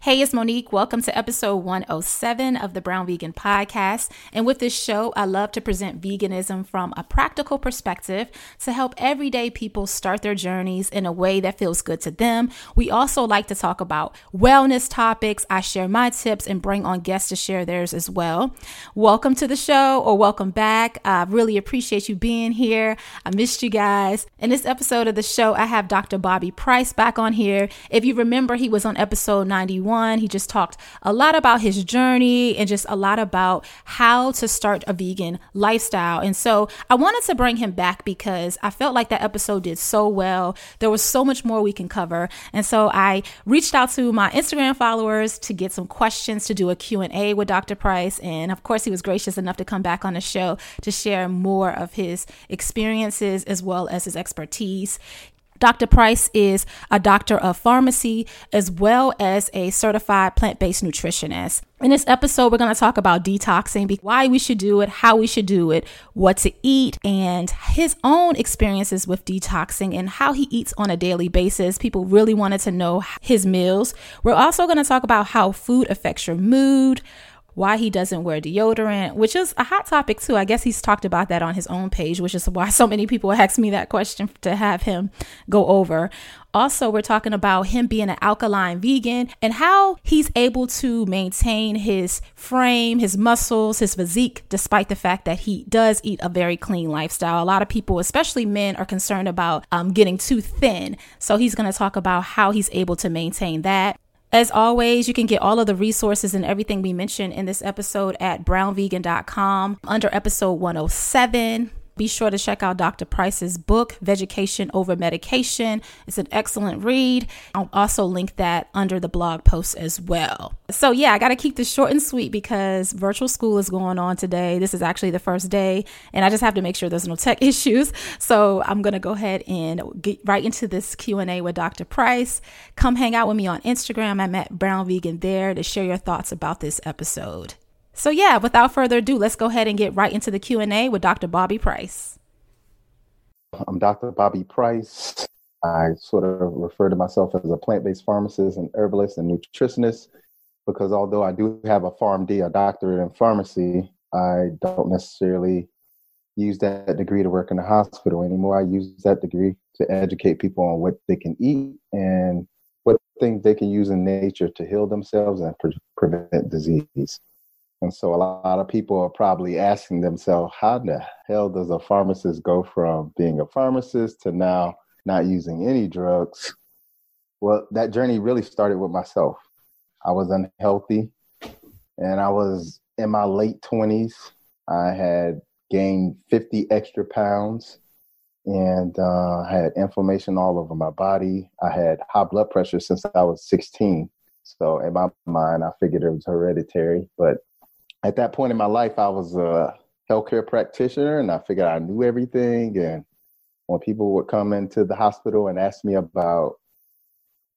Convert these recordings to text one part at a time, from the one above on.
Hey, it's Monique. Welcome to episode 107 of the Brown Vegan Podcast. And with this show, I love to present veganism from a practical perspective to help everyday people start their journeys in a way that feels good to them. We also like to talk about wellness topics. I share my tips and bring on guests to share theirs as well. Welcome to the show or welcome back. I really appreciate you being here. I missed you guys. In this episode of the show, I have Dr. Bobby Price back on here. If you remember, he was on episode 91 he just talked a lot about his journey and just a lot about how to start a vegan lifestyle. And so I wanted to bring him back because I felt like that episode did so well. There was so much more we can cover. And so I reached out to my Instagram followers to get some questions to do a Q&A with Dr. Price. And of course, he was gracious enough to come back on the show to share more of his experiences as well as his expertise. Dr. Price is a doctor of pharmacy as well as a certified plant based nutritionist. In this episode, we're going to talk about detoxing, why we should do it, how we should do it, what to eat, and his own experiences with detoxing and how he eats on a daily basis. People really wanted to know his meals. We're also going to talk about how food affects your mood, why he doesn't wear deodorant, which is a hot topic too. I guess he's talked about that on his own page, which is why so many people ask me that question to have him go over. Also, we're talking about him being an alkaline vegan and how he's able to maintain his frame, his muscles, his physique, despite the fact that he does eat a very clean lifestyle. A lot of people, especially men, are concerned about um, getting too thin. So he's going to talk about how he's able to maintain that. As always, you can get all of the resources and everything we mentioned in this episode at brownvegan.com under episode 107. Be sure to check out Dr. Price's book, Vegetation Over Medication. It's an excellent read. I'll also link that under the blog post as well. So, yeah, I got to keep this short and sweet because virtual school is going on today. This is actually the first day, and I just have to make sure there's no tech issues. So, I'm going to go ahead and get right into this Q&A with Dr. Price. Come hang out with me on Instagram. I'm at Brown Vegan there to share your thoughts about this episode. So yeah, without further ado, let's go ahead and get right into the Q&A with Dr. Bobby Price. I'm Dr. Bobby Price. I sort of refer to myself as a plant-based pharmacist and herbalist and nutritionist because although I do have a PharmD, a doctorate in pharmacy, I don't necessarily use that degree to work in the hospital anymore. I use that degree to educate people on what they can eat and what things they can use in nature to heal themselves and pre- prevent disease. And so a lot of people are probably asking themselves, how the hell does a pharmacist go from being a pharmacist to now not using any drugs? Well, that journey really started with myself. I was unhealthy and I was in my late 20s. I had gained 50 extra pounds and uh, had inflammation all over my body. I had high blood pressure since I was 16. So in my mind, I figured it was hereditary, but at that point in my life, I was a healthcare practitioner and I figured I knew everything. And when people would come into the hospital and ask me about,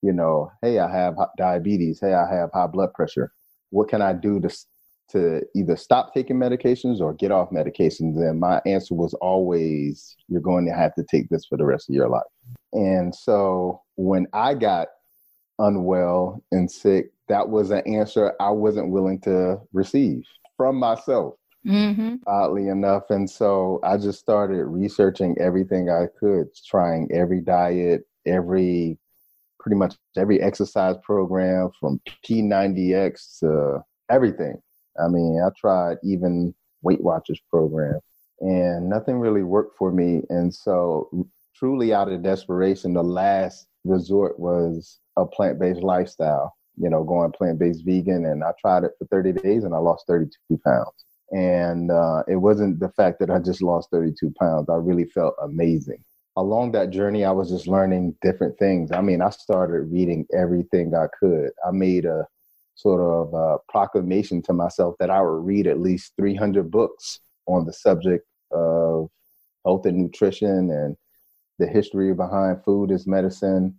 you know, hey, I have diabetes, hey, I have high blood pressure, what can I do to to either stop taking medications or get off medications? And my answer was always, you're going to have to take this for the rest of your life. And so when I got unwell and sick, that was an answer I wasn't willing to receive from myself, mm-hmm. oddly enough. And so I just started researching everything I could, trying every diet, every pretty much every exercise program from P90X to everything. I mean, I tried even Weight Watchers program and nothing really worked for me. And so, truly out of desperation, the last resort was a plant based lifestyle you know, going plant based vegan. And I tried it for 30 days and I lost 32 pounds. And uh, it wasn't the fact that I just lost 32 pounds. I really felt amazing. along that journey, I was just learning different things. I mean, I started reading everything I could. I made a sort of a proclamation to myself that I would read at least 300 books on the subject of health and nutrition and the history behind food as medicine.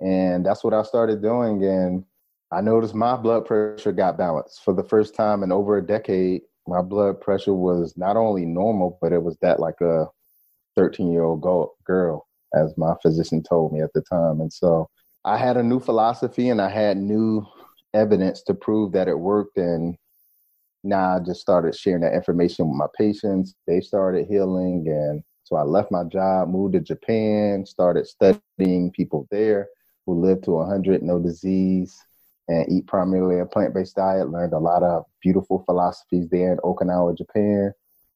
And that's what I started doing. And I noticed my blood pressure got balanced for the first time in over a decade. My blood pressure was not only normal, but it was that like a 13 year old girl, as my physician told me at the time. And so I had a new philosophy and I had new evidence to prove that it worked. And now I just started sharing that information with my patients. They started healing. And so I left my job, moved to Japan, started studying people there who lived to 100, no disease, and eat primarily a plant based diet. Learned a lot of beautiful philosophies there in Okinawa, Japan.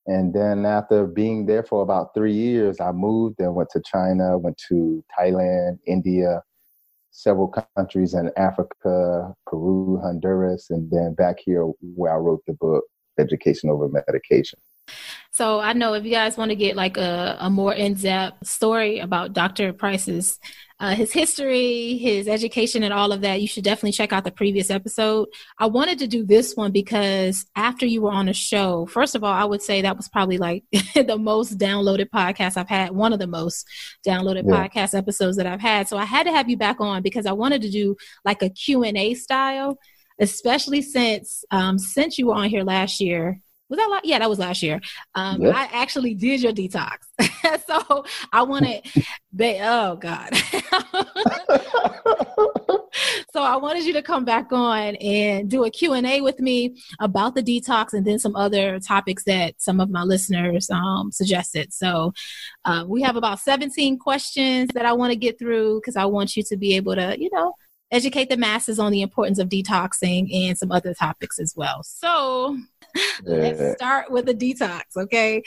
And then after being there for about three years, I moved and went to China, went to Thailand, India, several countries in Africa, Peru, Honduras, and then back here where I wrote the book, Vegetation Over Medication. So I know if you guys want to get like a, a more in-depth story about Dr. Price's uh, his history, his education, and all of that, you should definitely check out the previous episode. I wanted to do this one because after you were on a show, first of all, I would say that was probably like the most downloaded podcast I've had, one of the most downloaded yeah. podcast episodes that I've had. So I had to have you back on because I wanted to do like a Q&A style, especially since um, since you were on here last year was that like yeah that was last year. Um yeah. i actually did your detox. So i wanted they oh god. So i wanted you to come back on and do a q&a with me about the detox and then some other topics that some of my listeners um, suggested. So uh, we have about 17 questions that i want to get through because i want you to be able to you know educate the masses on the importance of detoxing and some other topics as well. So Let's start with a detox, okay?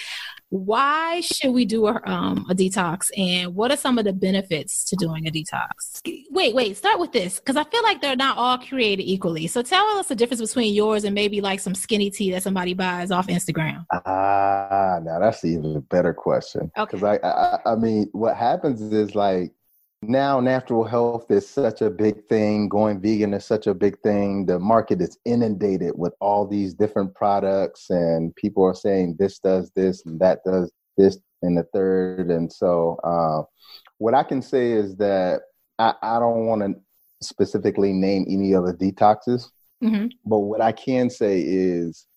Why should we do a, um, a detox, and what are some of the benefits to doing a detox? Wait, wait, start with this because I feel like they're not all created equally. So tell us the difference between yours and maybe like some skinny tea that somebody buys off Instagram. Ah, now that's even a better question. Because okay. I, I, I mean, what happens is like now natural health is such a big thing. Going vegan is such a big thing. The market is inundated with all these different products and people are saying this does this and that does this and the third. And so uh, what i can say is that i, I don't want to specifically name any of the detoxes mm-hmm. but what i can say is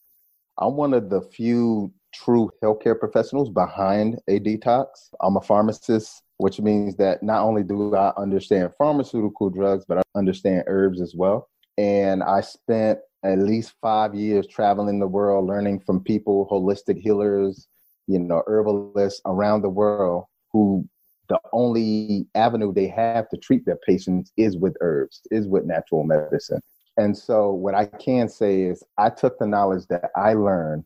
i'm one of the few true healthcare professionals behind a detox. I'm a pharmacist which means that not only do I understand pharmaceutical drugs, but I understand herbs as well. And I spent at least five years traveling the world, learning from people, holistic healers, you know, herbalists around the world who the only avenue they have to treat their patients is with herbs, is with natural medicine. And so, what I can say is, I took the knowledge that I learned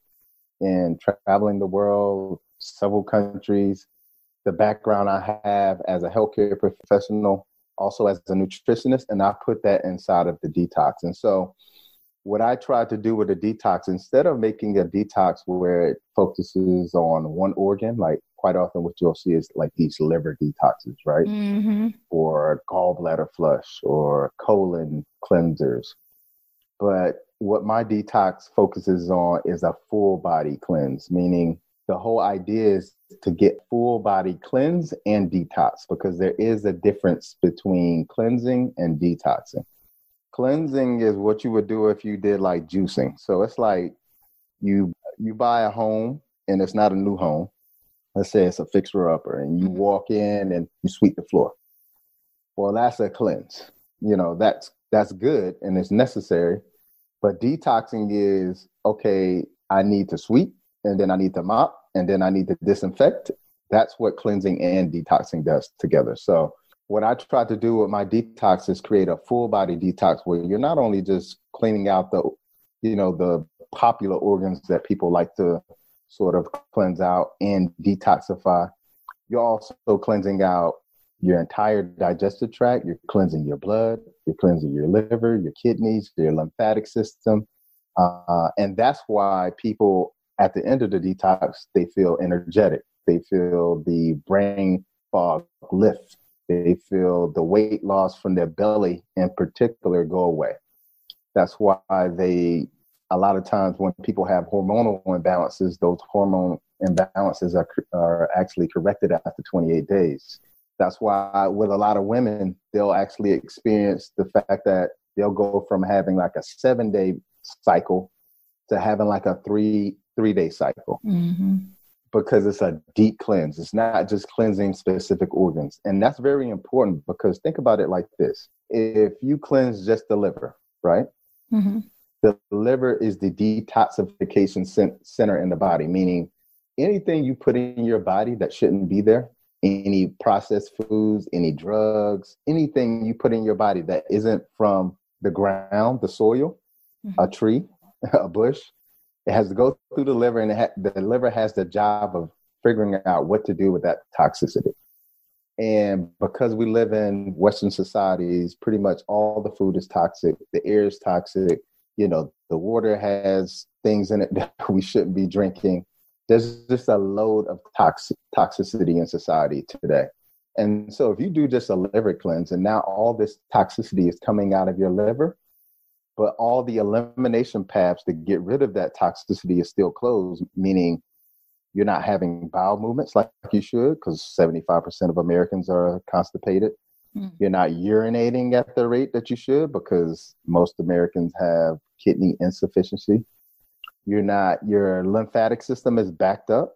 in traveling the world, several countries, the background I have as a healthcare professional, also as a nutritionist, and I put that inside of the detox. And so, what I tried to do with a detox, instead of making a detox where it focuses on one organ, like quite often what you'll see is like these liver detoxes, right? Mm-hmm. Or gallbladder flush or colon cleansers. But what my detox focuses on is a full body cleanse, meaning the whole idea is to get full body cleanse and detox because there is a difference between cleansing and detoxing. Cleansing is what you would do if you did like juicing. So it's like you you buy a home and it's not a new home. Let's say it's a fixer upper and you mm-hmm. walk in and you sweep the floor. Well, that's a cleanse. You know, that's that's good and it's necessary. But detoxing is okay, I need to sweep and then I need to mop, and then I need to disinfect. That's what cleansing and detoxing does together. So, what I try to do with my detox is create a full body detox where you're not only just cleaning out the, you know, the popular organs that people like to sort of cleanse out and detoxify, you're also cleansing out your entire digestive tract. You're cleansing your blood, you're cleansing your liver, your kidneys, your lymphatic system. Uh, and that's why people at the end of the detox, they feel energetic. They feel the brain fog lift. They feel the weight loss from their belly in particular go away. That's why they, a lot of times when people have hormonal imbalances, those hormone imbalances are, are actually corrected after 28 days. That's why with a lot of women, they'll actually experience the fact that they'll go from having like a seven day cycle to having like a three three day cycle mm-hmm. because it's a deep cleanse. It's not just cleansing specific organs, and that's very important because think about it like this: if you cleanse just the liver, right? Mm-hmm. The liver is the detoxification center in the body, meaning anything you put in your body that shouldn't be there, any processed foods, any drugs, anything you put in your body that isn't from the ground, the soil, mm-hmm. a tree, a bush, it has to go through the liver, and ha- the liver has the job of figuring out what to do with that toxicity. And because we live in Western societies, pretty much all the food is toxic, the air is toxic, you know, the water has things in it that we shouldn't be drinking. There's just a load of toxic toxicity in society today. And so if you do just a liver cleanse and now all this toxicity is coming out of your liver, but all the elimination paths to get rid of that toxicity is still closed, meaning you're not having bowel movements like you should, because 75% of Americans are constipated. Mm. You're not urinating at the rate that you should, because most Americans have kidney insufficiency. You're not, your lymphatic system is backed up.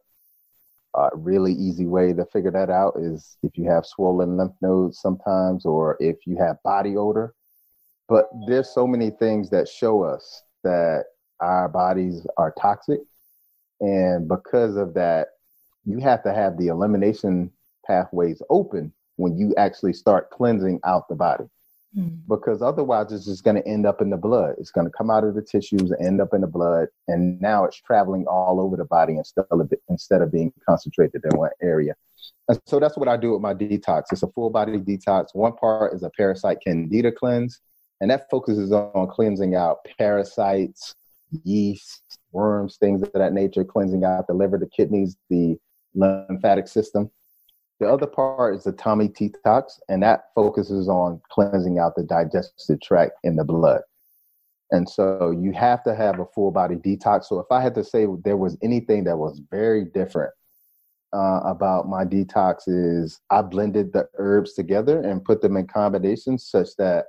A really easy way to figure that out is if you have swollen lymph nodes sometimes, or if you have body odor but there's so many things that show us that our bodies are toxic. And because of that, you have to have the elimination pathways open when you actually start cleansing out the body. Mm. Because otherwise, it's just going to end up in the blood. It's going to come out of the tissues and end up in the blood. And now it's traveling all over the body instead of, instead of being concentrated in one area. And so that's what I do with my detox. It's a full body detox. One part is a parasite candida cleanse and that focuses on cleansing out parasites, yeast, worms, things of that nature, cleansing out the liver, the kidneys, the lymphatic system. The other part is the tummy detox, and that focuses on cleansing out the digestive tract in the blood. And so you have to have a full body detox. So if I had to say there was anything that was very different uh, about my detox is I blended the herbs together and put them in combinations such that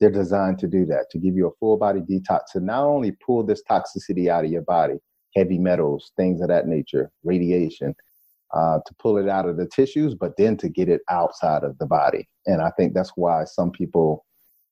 they're designed to do that, to give you a full body detox, to not only pull this toxicity out of your body, heavy metals, things of that nature, radiation, uh, to pull it out of the tissues, but then to get it outside of the body. And I think that's why some people,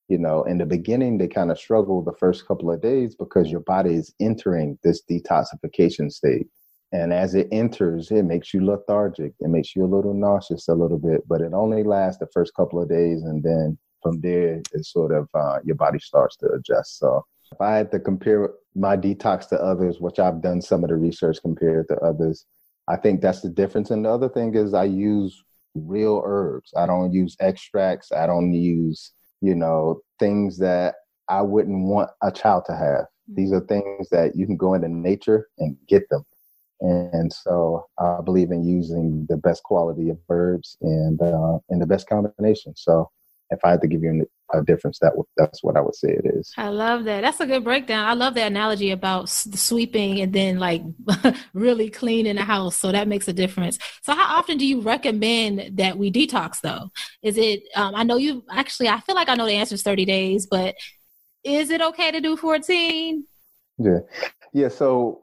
you know, in the beginning, they kind of struggle the first couple of days because your body is entering this detoxification state. And as it enters, it makes you lethargic. It makes you a little nauseous a little bit, but it only lasts the first couple of days and then from there is sort of uh, your body starts to adjust. So if I had to compare my detox to others, which I've done some of the research compared to others, I think that's the difference. And the other thing is I use real herbs. I don't use extracts. I don't use, you know, things that I wouldn't want a child to have. These are things that you can go into nature and get them. And so I believe in using the best quality of herbs and uh, in the best combination. So if I had to give you a difference, that that's what I would say it is. I love that. That's a good breakdown. I love that analogy about sweeping and then like really cleaning the house. So that makes a difference. So how often do you recommend that we detox though? Is it? Um, I know you actually. I feel like I know the answer is thirty days, but is it okay to do fourteen? Yeah, yeah. So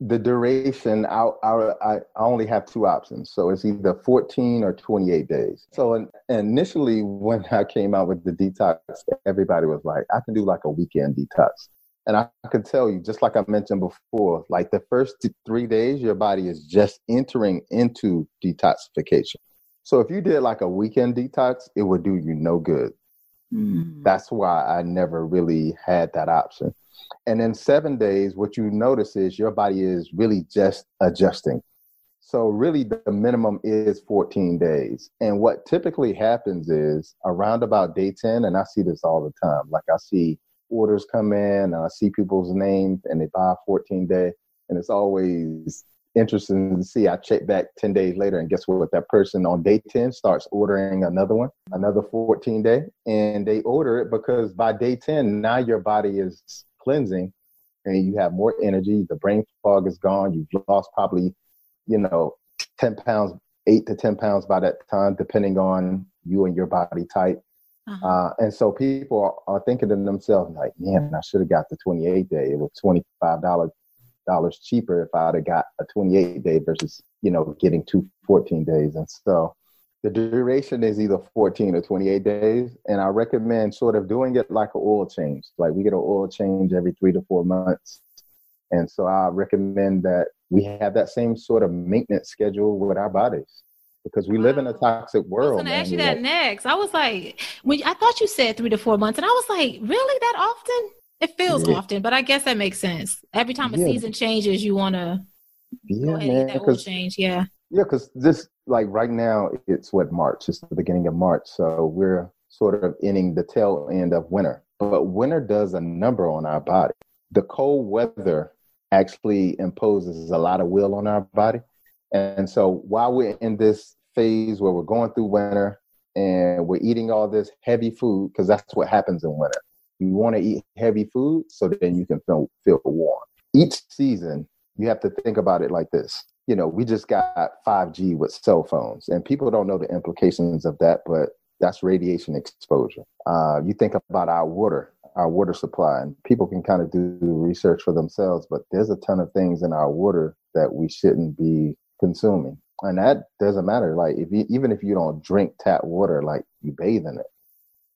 the duration I, I, I only have two options. So it's either 14 or 28 days. So initially when i came out with the detox everybody was like i can do like a weekend detox. And i can tell you just like i mentioned before like the first three days your body is just entering into detoxification. So if you did like a weekend detox it would do you no good. Mm. that's why i never really had that option and in seven days, what you notice is your body is really just adjusting. So, really, the minimum is 14 days. And what typically happens is around about day 10, and I see this all the time. Like, I see orders come in, I see people's names, and they buy 14 day, and it's always interesting to see. I check back 10 days later, and guess what? That person on day 10 starts ordering another one, another 14 day. And they order it because by day 10, now your body is cleansing and you have more energy. The brain fog is gone. You've lost probably, you know, 10 pounds, eight to 10 pounds by that time, depending on you and your body type. Uh-huh. Uh, and so people are, are, thinking to themselves, like, man, I should have got the 28 day. It was $25 cheaper if I'd have got a 28 day versus, you know, getting two 14 days. And so the duration is either 14 or 28 days. And I recommend sort of doing it like an oil change. Like we get an oil change every three to four months. And so I recommend that we have that same sort of maintenance schedule with our bodies because we wow. live in a toxic world. I was going to ask you that like, next. I was like, when I thought you said three to four months, and I was like, really that often? It feels yeah. often, but I guess that makes sense. Every time a yeah. season changes, you want to yeah, go ahead man, and that change. Yeah. Yeah, because this like right now it's what March. It's the beginning of March, so we're sort of ending the tail end of winter. But winter does a number on our body. The cold weather actually imposes a lot of will on our body, and so while we're in this phase where we're going through winter and we're eating all this heavy food, because that's what happens in winter you want to eat heavy food so then you can feel, feel warm. Each season, you have to think about it like this. You know, we just got 5G with cell phones, and people don't know the implications of that, but that's radiation exposure. Uh, you think about our water, our water supply, and people can kind of do research for themselves, but there's a ton of things in our water that we shouldn't be consuming. And that doesn't matter. Like if you, even if you don't drink tap water, like you bathe in it.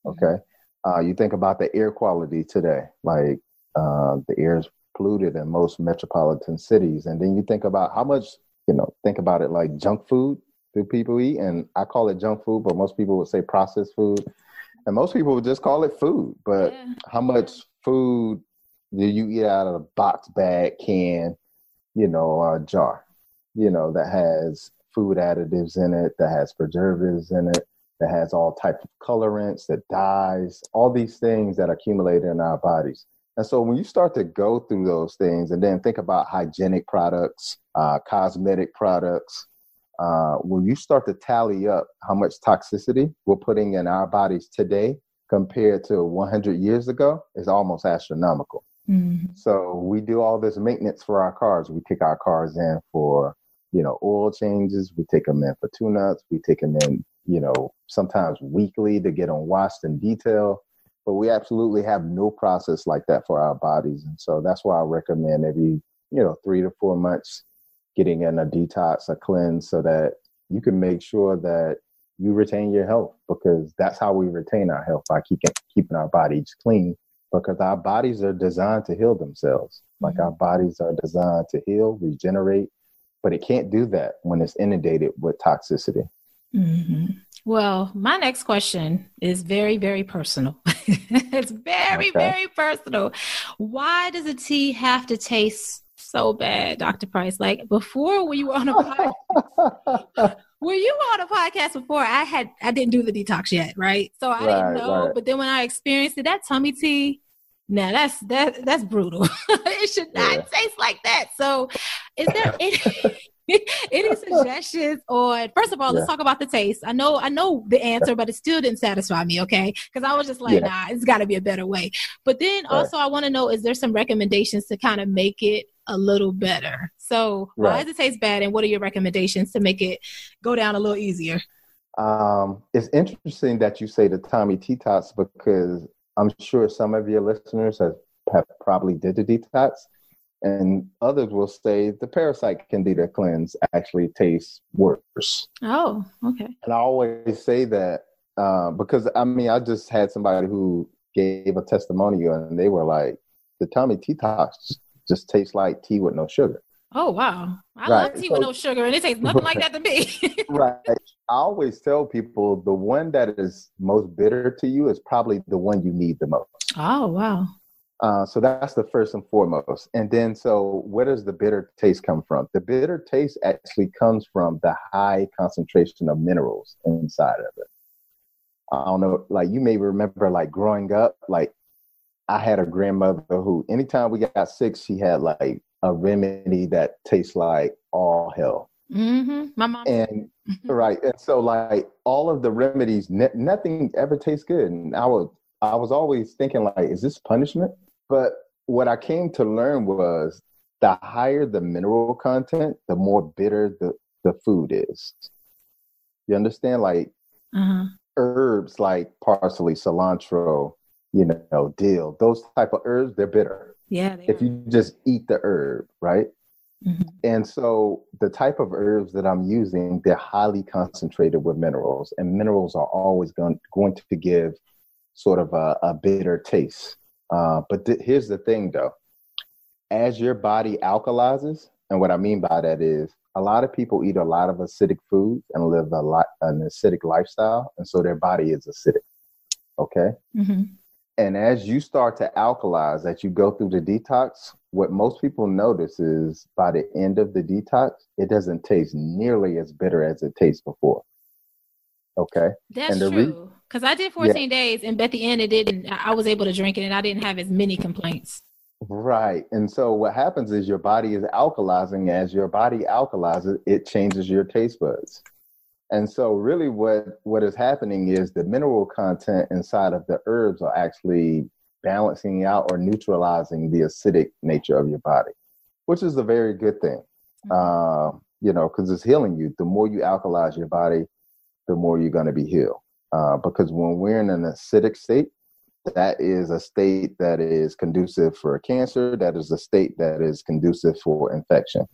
Okay. Uh, you think about the air quality today, like uh, the air is polluted in most metropolitan cities, and then you think about how much you know. Think about it like junk food do people eat, and I call it junk food, but most people would say processed food, and most people would just call it food. But yeah. how much food do you eat out of a box, bag, can, you know, a jar, you know, that has food additives in it, that has preservatives in it, that has all types of colorants, that dyes, all these things that accumulate in our bodies. And so when you start to go through those things and then think about hygienic products, uh, cosmetic products, uh, when you start to tally up how much toxicity we're putting in our bodies today compared to 100 years ago, it's almost astronomical. Mm-hmm. So we do all this maintenance for our cars. We take our cars in for, you know, oil changes. We take them in for tune-ups. We take them in you know, sometimes weekly to get them washed in detail. But we absolutely have no process like that for our bodies. And so that's why I recommend every, you know, three to four months getting in a detox, a cleanse, so that you can make sure that you retain your health because that's how we retain our health by keeping keeping our bodies clean because our bodies are designed to heal themselves. Like mm-hmm. our bodies are designed to heal, regenerate, but it can't do that when it's inundated with toxicity. Mm-hmm. Well, my next question is very, very personal. it's very, okay. very personal. Why does a tea have to taste so bad, Dr. Price? Like before, when you were on a podcast, were you on a podcast before? I had, I didn't do the detox yet, right? So I right, didn't know. Right. But then when I experienced it, that tummy tea, now that's that that's brutal. it should not yeah. taste like that. So, is there any? any suggestions on first of all let's talk about the taste. I know i know the answer but it still didn't satisfy me okay? Because i was just like yeah. nah it's got to be a better way. But then right. also i want to know is there some recommendations to kind of make it a little better? So right. why does it taste bad and what are your recommendations to make it go down a little easier? Um, it's interesting that you say the Tummy Detox because I'm sure some of your listeners have, have probably did the detox and others will say the parasite candida cleanse actually tastes worse. Oh, okay. And I always say that uh, because I mean, I just had somebody who gave a testimonial and they were like, the Tummy Detox just tastes like tea with no sugar. Oh wow! I right. love tea so, with no sugar, and it tastes nothing like that to me. right. I always tell people the one that is most bitter to you is probably the one you need the most. Oh wow! Uh, so that's the first and foremost. And then, so where does the bitter taste come from? The bitter taste actually comes from the high concentration of minerals inside of it. I don't know, like you may remember, like growing up, like I had a grandmother who, anytime we got sick, she had like a remedy that tastes like all hell. Mm-hmm. My mom. And right, and so like all of the remedies, ne- nothing ever tastes good. And I was I was always thinking like, is this punishment? But what I came to learn was the higher the mineral content, the more bitter the the food is. You understand? Like uh-huh. herbs like parsley, cilantro, you know, dill, those type of herbs, they're bitter. Yeah. if are. you just eat the herb, right? Mm-hmm. And so the type of herbs that I'm using, they're highly concentrated with minerals, and minerals are always going, going to give sort of a, a bitter taste. Uh, but th- here's the thing though as your body alkalizes, and what I mean by that is a lot of people eat a lot of acidic foods and live a lot an acidic lifestyle, and so their body is acidic. Okay. Mm-hmm. And as you start to alkalize, as you go through the detox, what most people notice is by the end of the detox, it doesn't taste nearly as bitter as it tastes before. Okay. That's true. Because I did 14 yeah. days, and at the end, it didn't. I was able to drink it, and I didn't have as many complaints. Right. And so what happens is your body is alkalizing. As your body alkalizes, it changes your taste buds. And so really what what is happening is the mineral content inside of the herbs are actually balancing out or neutralizing the acidic nature of your body, which is a very good thing. Uh, you know, because it's healing you. The more you alkalize your body, the more you're going to be healed. Uh, because when we're in an acidic state, that is a state that is conducive for cancer. That is a state that is conducive for infection.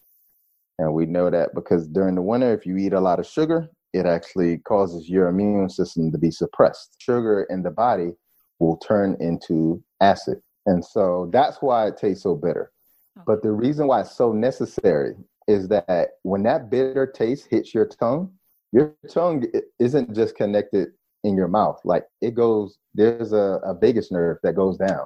And we know that because during the winter, if you eat a lot of sugar, it actually causes your immune system to be suppressed. Sugar in the body will turn into acid. And so that's why it tastes so bitter. But the reason why it's so necessary is that when that bitter taste hits your tongue, your tongue isn't just connected in your mouth. Like it goes, there's a, a vagus nerve that goes down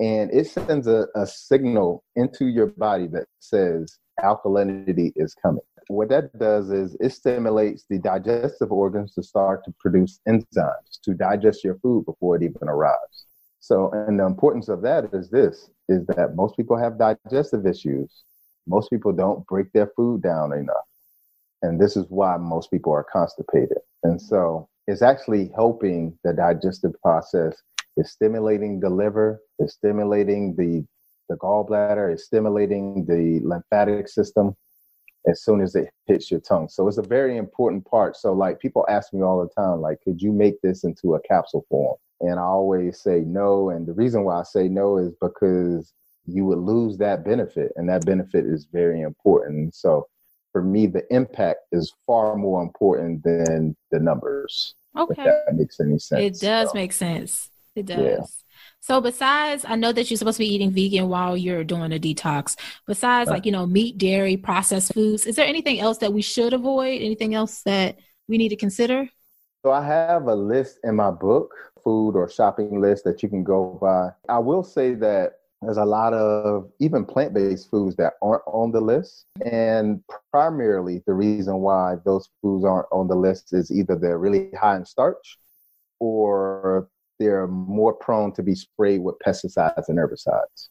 and it sends a, a signal into your body that says alkalinity is coming. What that does is it stimulates the digestive organs to start to produce enzymes to digest your food before it even arrives. So, and the importance of that is this is that most people have digestive issues. Most people don't break their food down enough. And this is why most people are constipated. And so it's actually helping the digestive process. It's stimulating the liver, it's stimulating the, the gallbladder, it's stimulating the lymphatic system as soon as it hits your tongue. So it's a very important part. So like people ask me all the time, like, could you make this into a capsule form? And I always say no. And the reason why I say no is because you would lose that benefit, and that benefit is very important. So for me, the impact is far more important than the numbers. Okay. that makes any sense. It does so, make sense. It does. Yeah. So besides, I know that you're supposed to be eating vegan while you're doing a detox. Besides, like, you know, meat, dairy, processed foods, is there anything else that we should avoid? Anything else that we need to consider? So I have a list in my book, food or shopping list that you can go by. I will say that there's a lot of even plant-based foods that aren't on the list. And primarily the reason why those foods aren't on the list is either they're really high in starch or they're more prone to be sprayed with pesticides and herbicides.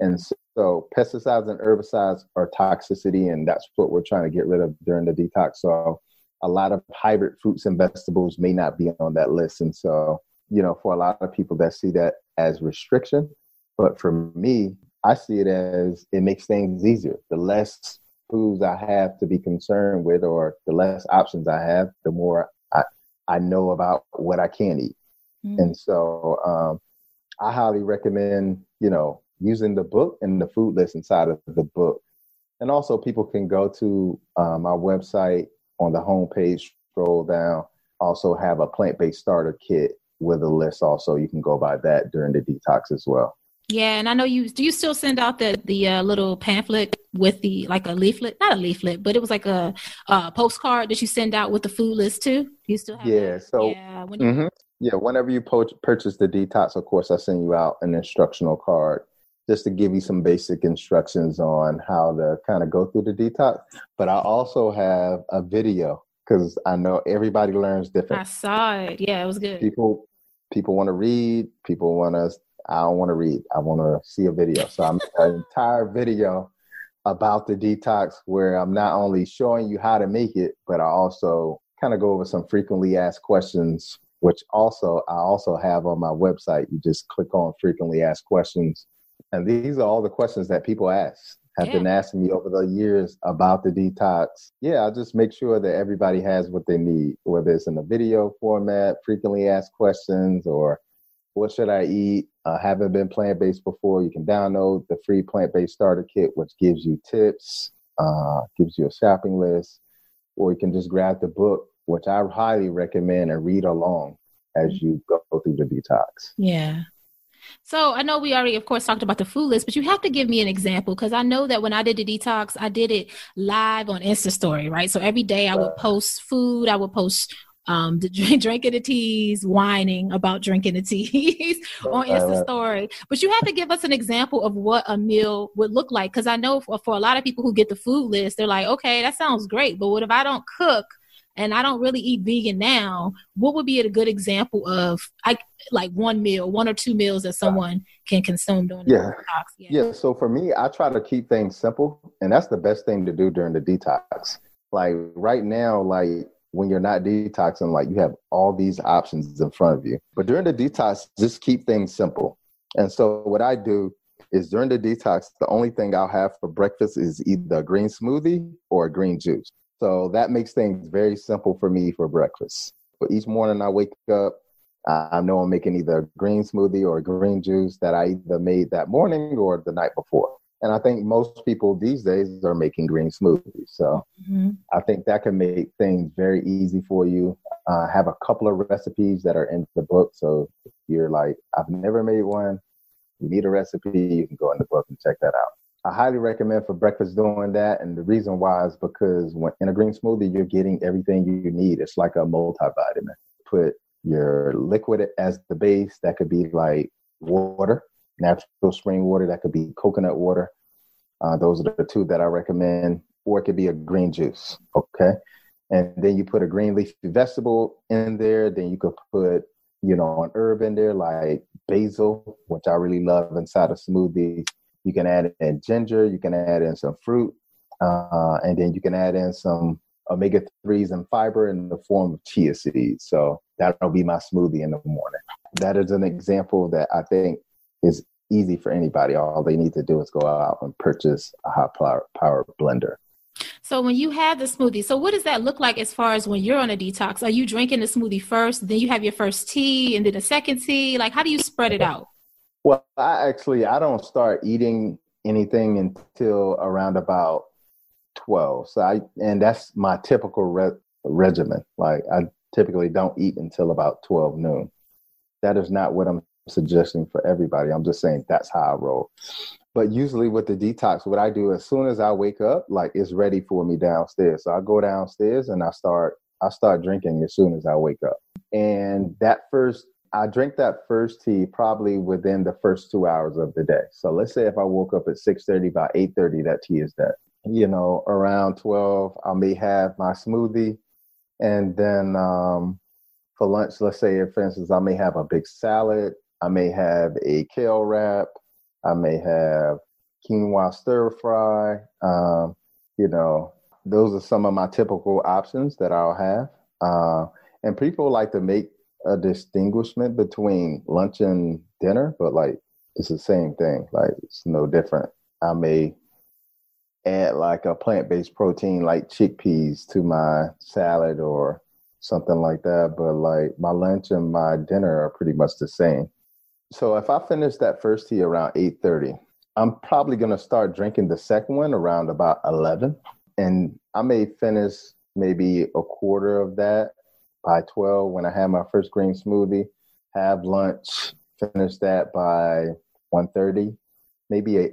And so pesticides and herbicides are toxicity and that's what we're trying to get rid of during the detox. So a lot of hybrid fruits and vegetables may not be on that list. And so you know for a lot of people that see that as restriction but for me, I see it as it makes things easier. The less foods I have to be concerned with, or the less options I have, the more I, I know about what I can eat. Mm-hmm. And so um, I highly recommend, you know, using the book and the food list inside of the book. And also, people can go to um, my website on the homepage, scroll down, also have a plant based starter kit with a list. Also, you can go by that during the detox as well. Yeah, and I know you. Do you still send out the the uh, little pamphlet with the like a leaflet? Not a leaflet, but it was like a, a postcard that you send out with the food list too. Do you still have? Yeah. That? So yeah, when you, mm-hmm. yeah, whenever you po- purchase the detox, of course, I send you out an instructional card just to give you some basic instructions on how to kind of go through the detox. But I also have a video because I know everybody learns different. I saw it. Yeah, it was good. People people want to read. People want to I don't want to read. I want to see a video. So I'm an entire video about the detox where I'm not only showing you how to make it, but I also kind of go over some frequently asked questions, which also I also have on my website. You just click on frequently asked questions. And these are all the questions that people ask have yeah. been asking me over the years about the detox. Yeah, I just make sure that everybody has what they need, whether it's in a video format, frequently asked questions, or what should I eat? Uh, haven't been plant based before. You can download the free plant based starter kit, which gives you tips, uh, gives you a shopping list, or you can just grab the book, which I highly recommend and read along as you go through the detox. Yeah. So I know we already, of course, talked about the food list, but you have to give me an example because I know that when I did the detox, I did it live on Insta Story, right? So every day I would post food, I would post um, the drink, drinking the teas, whining about drinking the teas on Insta Story. But you have to give us an example of what a meal would look like because I know for, for a lot of people who get the food list, they're like, okay, that sounds great, but what if I don't cook? and I don't really eat vegan now, what would be a good example of like like one meal, one or two meals that someone can consume during the yeah. detox? Yeah. yeah. So for me, I try to keep things simple, and that's the best thing to do during the detox. Like right now, like when you're not detoxing, like you have all these options in front of you. But during the detox, just keep things simple. And so what I do is during the detox, the only thing I'll have for breakfast is either a green smoothie or a green juice. So that makes things very simple for me for breakfast. But each morning I wake up, I know I'm making either a green smoothie or a green juice that I either made that morning or the night before. And I think most people these days are making green smoothies. So mm-hmm. I think that can make things very easy for you. Uh, have a couple of recipes that are in the book. So if you're like, I've never made one, you need a recipe, you can go in the book and check that out. I highly recommend for breakfast doing that. And the reason why is because when in a green smoothie, you're getting everything you need. It's like a multivitamin. Put your liquid as the base. That could be like water, natural spring water. That could be coconut water. Uh, those are the two that I recommend. Or it could be a green juice. Okay. And then you put a green leafy vegetable in there. Then you could put, you know, an herb in there like basil, which I really love inside a smoothie you can add in ginger, you can add in some fruit, uh, and then you can add in some omega 3s and fiber in the form of chia seeds. So that'll be my smoothie in the morning. That is an example that I think is easy for anybody. All they need to do is go out and purchase a high power, power blender. So when you have the smoothie, so what does that look like as far as when you're on a detox? Are you drinking the smoothie first, then you have your first tea and then a second tea? Like how do you spread it out? Well, I actually I don't start eating anything until around about twelve. So I and that's my typical re- regimen. Like I typically don't eat until about twelve noon. That is not what I'm suggesting for everybody. I'm just saying that's how I roll. But usually with the detox, what I do as soon as I wake up, like it's ready for me downstairs. So I go downstairs and I start I start drinking as soon as I wake up. And that first I drink that first tea probably within the first two hours of the day. So let's say if I woke up at six thirty, by eight thirty, that tea is dead. You know, around twelve, I may have my smoothie, and then um, for lunch, let's say, for instance, I may have a big salad. I may have a kale wrap. I may have quinoa stir fry. Um, you know, those are some of my typical options that I'll have. Uh, and people like to make a distinguishment between lunch and dinner, but like it's the same thing. Like it's no different. I may add like a plant based protein like chickpeas to my salad or something like that, but like my lunch and my dinner are pretty much the same. So if I finish that first tea around 8:30, I'm probably going to start drinking the second one around about 11 and I may finish maybe a quarter of that by 12 when I have my first green smoothie, have lunch, finish that by 1.30, maybe a,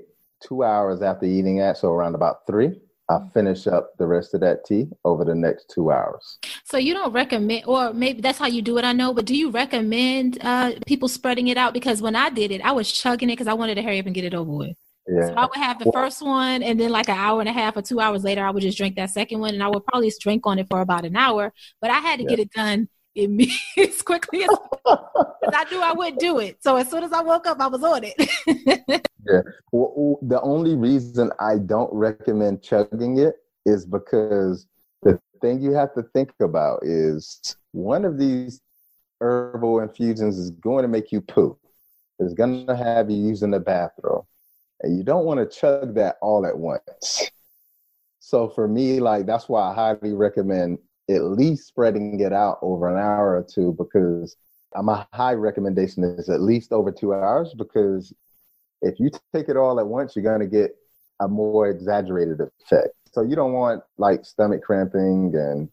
two hours after eating that, so around about three. I finish up the rest of that tea over the next two hours. So you don't recommend, or maybe that's how you do it. I know, but do you recommend uh, people spreading it out? Because when I did it, I was chugging it because I wanted to hurry up and get it over with. Yeah. So I would have the first one, and then like an hour and a half or two hours later, I would just drink that second one, and I would probably drink on it for about an hour. But I had to yeah. get it done as quickly as I knew I would do it. So as soon as I woke up, I was on it. yeah. Well, the only reason I don't recommend chugging it is because the thing you have to think about is one of these herbal infusions is going to make you poo. It's going to have you using the bathroom. And you don't want to chug that all at once. So for me, like that's why I highly recommend at least spreading it out over an hour or two because my high recommendation is at least over two hours because if you take it all at once, you're going to get a more exaggerated effect. So you don't want like stomach cramping and,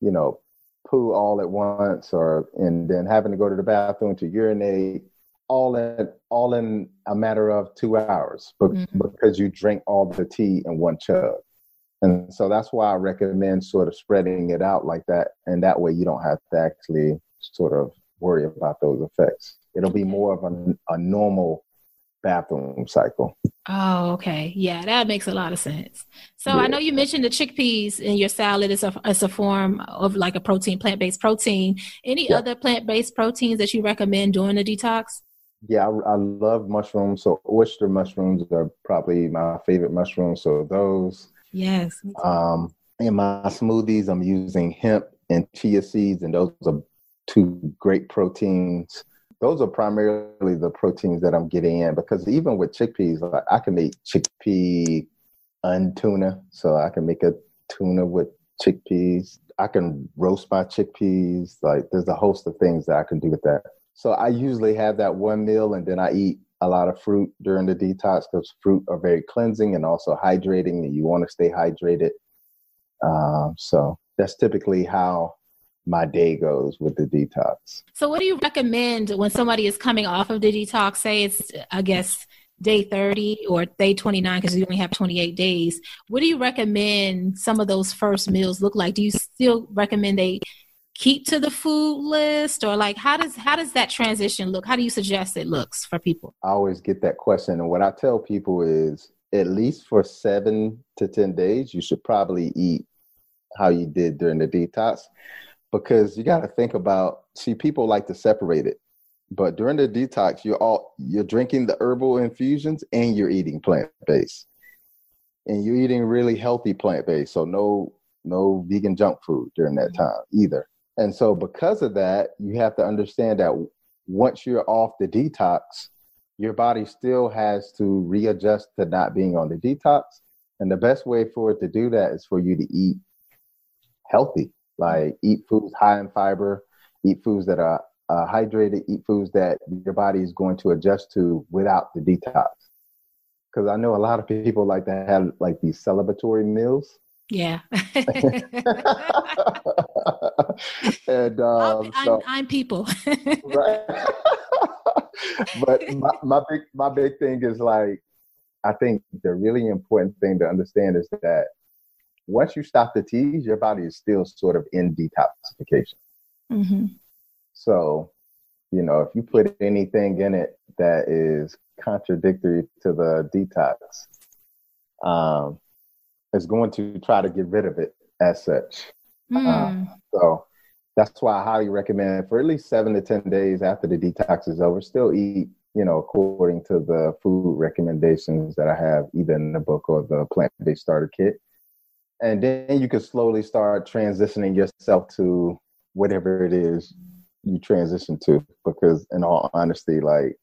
you know, poo all at once or, and then having to go to the bathroom to urinate all in, all in a matter of two hours mm-hmm. because you drink all the tea in one chug. And so that's why I recommend sort of spreading it out like that. And that way you don't have to actually sort of worry about those effects. It'll be more of a, a normal bathroom cycle. Oh, okay. Yeah, that makes a lot of sense. So yeah. I know you mentioned the chickpeas in your salad as a, as a form of like a protein, plant based protein. Any yeah. other plant based proteins that you recommend during the detox? Yeah, I, I, love mushrooms. So oyster mushrooms are probably my favorite mushrooms. So those. Yes. Um, in my smoothies, I'm using hemp and chia seeds, and those are two great proteins. Those are primarily the proteins that I'm getting in because even with chickpeas, like I can make chickpea untuna. So I can make a tuna with chickpeas. I can roast my chickpeas. Like there's a host of things that I can do with that. So I usually have that one meal and then I eat a lot of fruit during the detox because fruit are very cleansing and also hydrating and you want to stay hydrated. Um, so that's typically how my day goes with the detox. So, what do you recommend when somebody is coming off of the detox? Say it's, I guess, day 30 or day 29 because you only have 28 days. What do you recommend some of those first meals look like? Do you still recommend they keep to the food list? Or like how does how does that transition look? How do you suggest it looks for people? I always get that question. And what I tell people is at least for 7 to 10 days you should probably eat how you did during the detox. Because you got to think about see people like to separate it. But during the detox you're all you're drinking the herbal infusions and you're eating plant-based. And you're eating really healthy plant-based. So no no vegan junk food during that mm-hmm. time either and so because of that you have to understand that once you're off the detox your body still has to readjust to not being on the detox and the best way for it to do that is for you to eat healthy like eat foods high in fiber, eat foods that are uh, hydrated, eat foods that your body is going to adjust to without the detox. Because I know a lot of people like to have like these celebratory meals. Yeah. and um, I'm, so, I'm, people. right. but my, my big my big thing is like I think the really important thing to understand is that once you stop the teas, your body is still sort of in detoxification. Mm-hmm. So, you know, if you put anything in it that is contradictory to the detox, um, it's going to try to get rid of it as such. Mm. Um, so that's why I highly recommend for at least seven to 10 days after the detox is over, still eat, you know, according to the food recommendations that I have either in the book or the plant based starter kit and then you can slowly start transitioning yourself to whatever it is you transition to because in all honesty like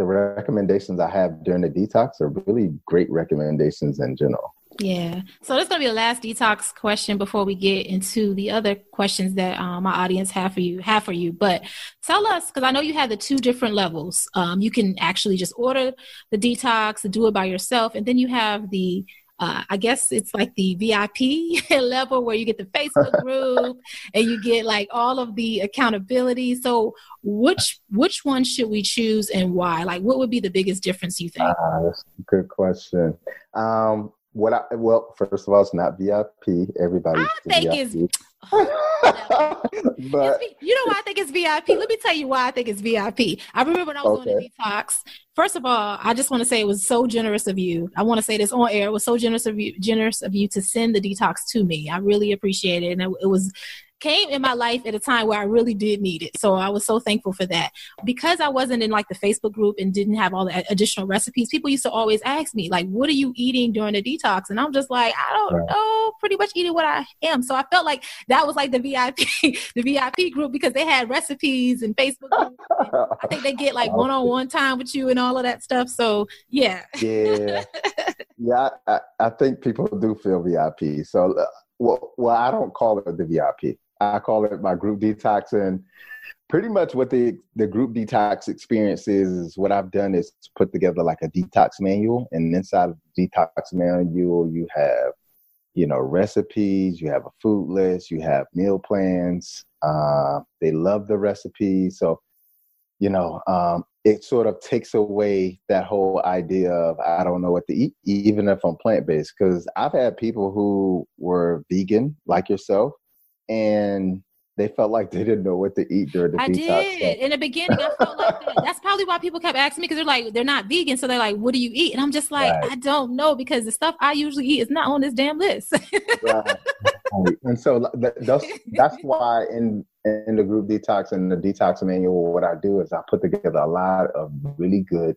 the recommendations i have during the detox are really great recommendations in general yeah. So that's going to be the last detox question before we get into the other questions that um, my audience have for you. Have for you, but tell us because I know you have the two different levels. Um, you can actually just order the detox do it by yourself, and then you have the uh, I guess it's like the VIP level where you get the Facebook group and you get like all of the accountability. So which which one should we choose and why? Like what would be the biggest difference you think? Uh, that's a good question. Um, what I well, first of all, it's not VIP. Everybody. I think VIP. it's but you know why I think it's VIP? Let me tell you why I think it's VIP. I remember when I was okay. on the detox. First of all, I just want to say it was so generous of you. I want to say this on air. It was so generous of you, generous of you to send the detox to me. I really appreciate it, and it, it was came in my life at a time where I really did need it. So I was so thankful for that. Because I wasn't in like the Facebook group and didn't have all the additional recipes, people used to always ask me, like, what are you eating during the detox? And I'm just like, I don't know, pretty much eating what I am. So I felt like that was like the VIP, the VIP group because they had recipes and Facebook. And I think they get like one on one time with you and all of that stuff. So yeah. Yeah. yeah. I, I think people do feel VIP. So, uh, well, well, I don't call it the VIP. I call it my group detox. And pretty much what the, the group detox experience is, is what I've done is put together like a detox manual. And inside of the detox manual, you have, you know, recipes, you have a food list, you have meal plans. Uh, they love the recipes. So, you know, um, it sort of takes away that whole idea of I don't know what to eat, even if I'm plant based. Because I've had people who were vegan, like yourself, and they felt like they didn't know what to eat during the detox. I did. In the beginning, I felt like that. That's probably why people kept asking me because they're like, they're not vegan. So they're like, what do you eat? And I'm just like, right. I don't know because the stuff I usually eat is not on this damn list. right. And so that's, that's why in, in the group detox and the detox manual, what I do is I put together a lot of really good,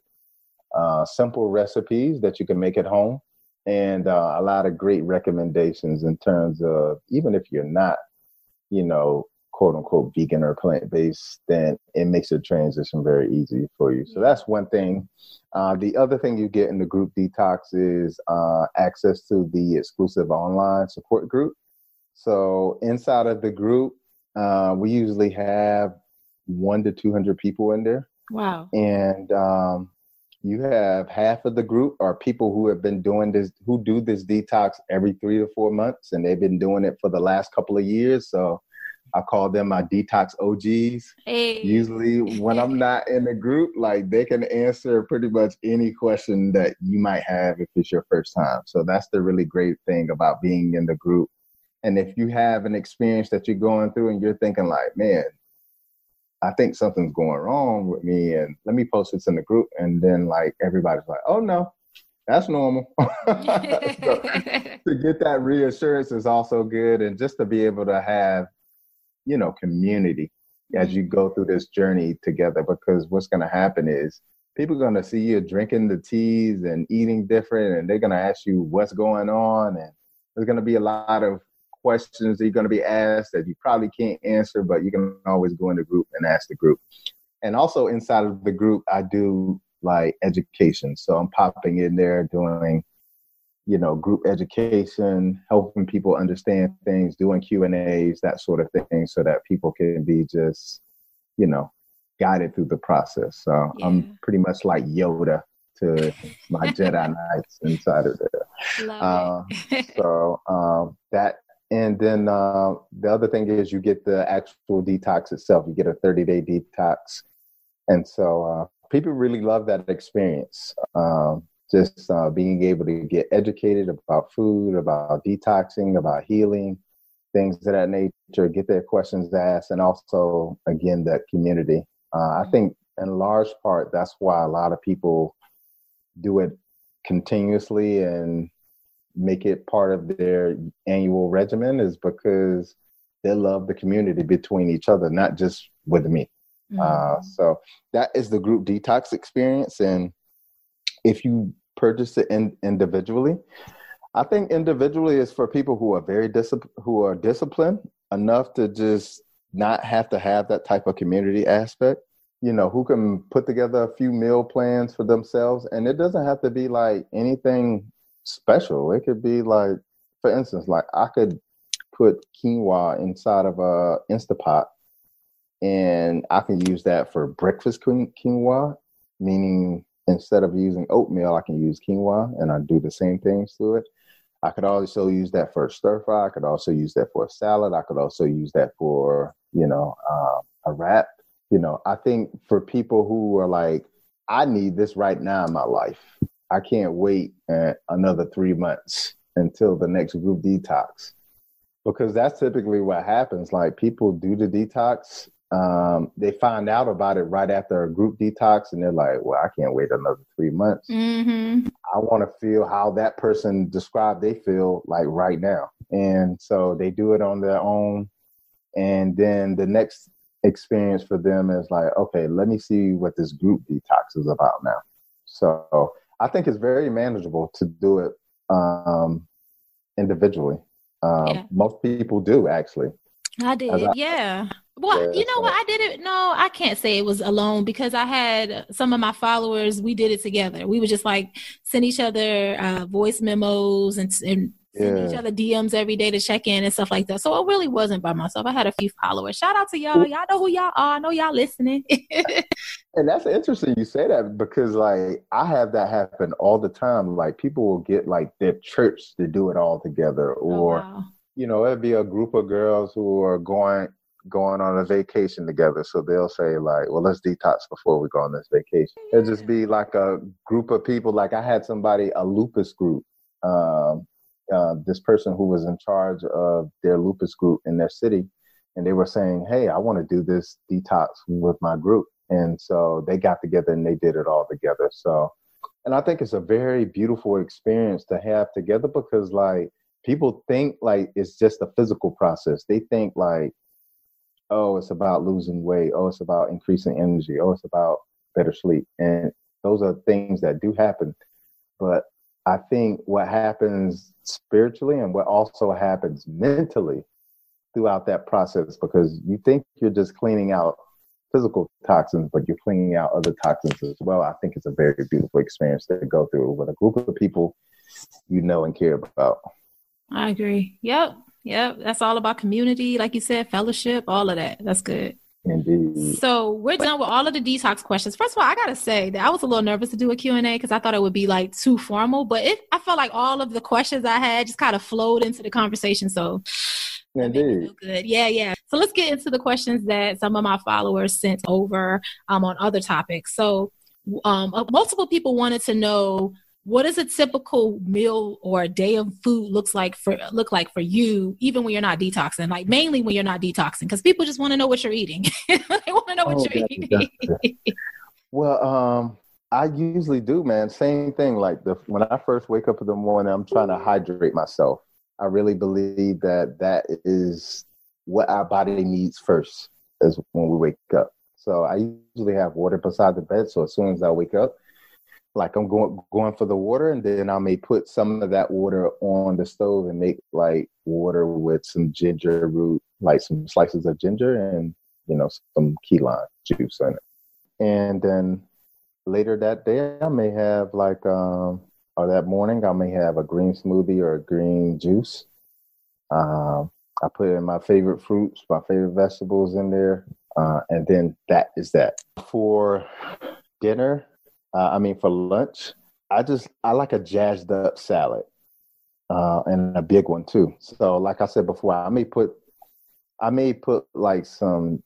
uh, simple recipes that you can make at home and uh, a lot of great recommendations in terms of even if you're not you know, quote unquote vegan or plant based, then it makes the transition very easy for you. So that's one thing. Uh, the other thing you get in the group detox is uh, access to the exclusive online support group. So inside of the group, uh, we usually have one to 200 people in there. Wow. And um, you have half of the group are people who have been doing this, who do this detox every three to four months, and they've been doing it for the last couple of years. So I call them my detox OGs. Hey. Usually, when I'm not in the group, like they can answer pretty much any question that you might have if it's your first time. So that's the really great thing about being in the group. And if you have an experience that you're going through and you're thinking like, man, I think something's going wrong with me, and let me post this in the group, and then like everybody's like, oh no, that's normal. so, to get that reassurance is also good, and just to be able to have, you know, community as mm-hmm. you go through this journey together, because what's going to happen is people are going to see you drinking the teas and eating different, and they're going to ask you what's going on, and there's going to be a lot of questions that you're going to be asked that you probably can't answer, but you can always go in the group and ask the group. And also inside of the group, I do like education. So I'm popping in there doing, you know, group education, helping people understand things, doing Q and A's, that sort of thing, so that people can be just, you know, guided through the process. So yeah. I'm pretty much like Yoda to my Jedi Knights inside of there. Uh, so um, that and then uh, the other thing is you get the actual detox itself. You get a 30 day detox. And so uh, people really love that experience. Um, just uh, being able to get educated about food, about detoxing, about healing, things of that nature, get their questions asked, and also, again, that community. Uh, I think in large part, that's why a lot of people do it continuously and make it part of their annual regimen is because they love the community between each other, not just with me. Mm-hmm. Uh, so that is the group detox experience. And if you purchase it in, individually, I think individually is for people who are very disciplined, who are disciplined enough to just not have to have that type of community aspect. You know, who can put together a few meal plans for themselves, and it doesn't have to be like anything special. It could be like, for instance, like I could put quinoa inside of a Instapot and I can use that for breakfast quinoa, meaning instead of using oatmeal, I can use quinoa and I do the same things to it. I could also use that for a stir fry. I could also use that for a salad. I could also use that for, you know, uh, a wrap. You know, I think for people who are like, I need this right now in my life. I can't wait uh, another three months until the next group detox. because that's typically what happens. Like people do the detox, um, they find out about it right after a group detox, and they're like, "Well, I can't wait another three months. Mm-hmm. I want to feel how that person described they feel like right now." And so they do it on their own, and then the next experience for them is like, "Okay, let me see what this group detox is about now." So I think it's very manageable to do it um, individually. Um, Yeah. Most people do actually. I did, I- yeah. Well, Yeah, you know so- what? I did it. No, I can't say it was alone because I had some of my followers. We did it together. We would just like send each other uh, voice memos and, and send each other DMs every day to check in and stuff like that. So it really wasn't by myself. I had a few followers. Shout out to y'all. Y'all know who y'all are. I know y'all listening. And that's interesting you say that because like I have that happen all the time. Like people will get like their church to do it all together Oh, or wow. you know, it'd be a group of girls who are going going on a vacation together. So they'll say like, well, let's detox before we go on this vacation. It'll just be like a group of people. Like I had somebody, a lupus group. Um, uh, this person who was in charge of their lupus group in their city, and they were saying, "Hey, I want to do this detox with my group," and so they got together and they did it all together. So, and I think it's a very beautiful experience to have together because, like, people think like it's just a physical process. They think like, oh, it's about losing weight. Oh, it's about increasing energy. Oh, it's about better sleep. And those are things that do happen. But I think what happens spiritually and what also happens mentally throughout that process, because you think you're just cleaning out physical toxins, but you're cleaning out other toxins as well. I think it's a very beautiful experience to go through with a group of people you know and care about. I agree. Yep. Yep. That's all about community. Like you said, fellowship, all of that. That's good. Indeed. So we're done with all of the detox questions. First of all, I gotta say that I was a little nervous to do a Q&A because I thought it would be like too formal, but it, I felt like all of the questions I had just kind of flowed into the conversation. So that made me Indeed. good. Yeah, yeah. So let's get into the questions that some of my followers sent over um, on other topics. So um, uh, multiple people wanted to know what does a typical meal or a day of food looks like for look like for you, even when you're not detoxing. Like mainly when you're not detoxing, because people just want to know what you're eating. they want to know what Oh, you're gotcha, eating. Well, um, I usually do, man. Same thing. Like the when I first wake up in the morning, I'm trying to hydrate myself. I really believe that that is what our body needs first, is when we wake up. So I usually have water beside the bed. So as soon as I wake up, like I'm going going for the water, and then I may put some of that water on the stove and make like water with some ginger root, like some slices of ginger and you know some key lime juice in it. And then later that day i may have like um or that morning i may have a green smoothie or a green juice. Um i put in my favorite fruits my favorite vegetables in there. Uh, and then that is that. For dinner uh, i mean for lunch i just i like a jazzed up salad uh, and a big one too so like i said before i may put i may put like some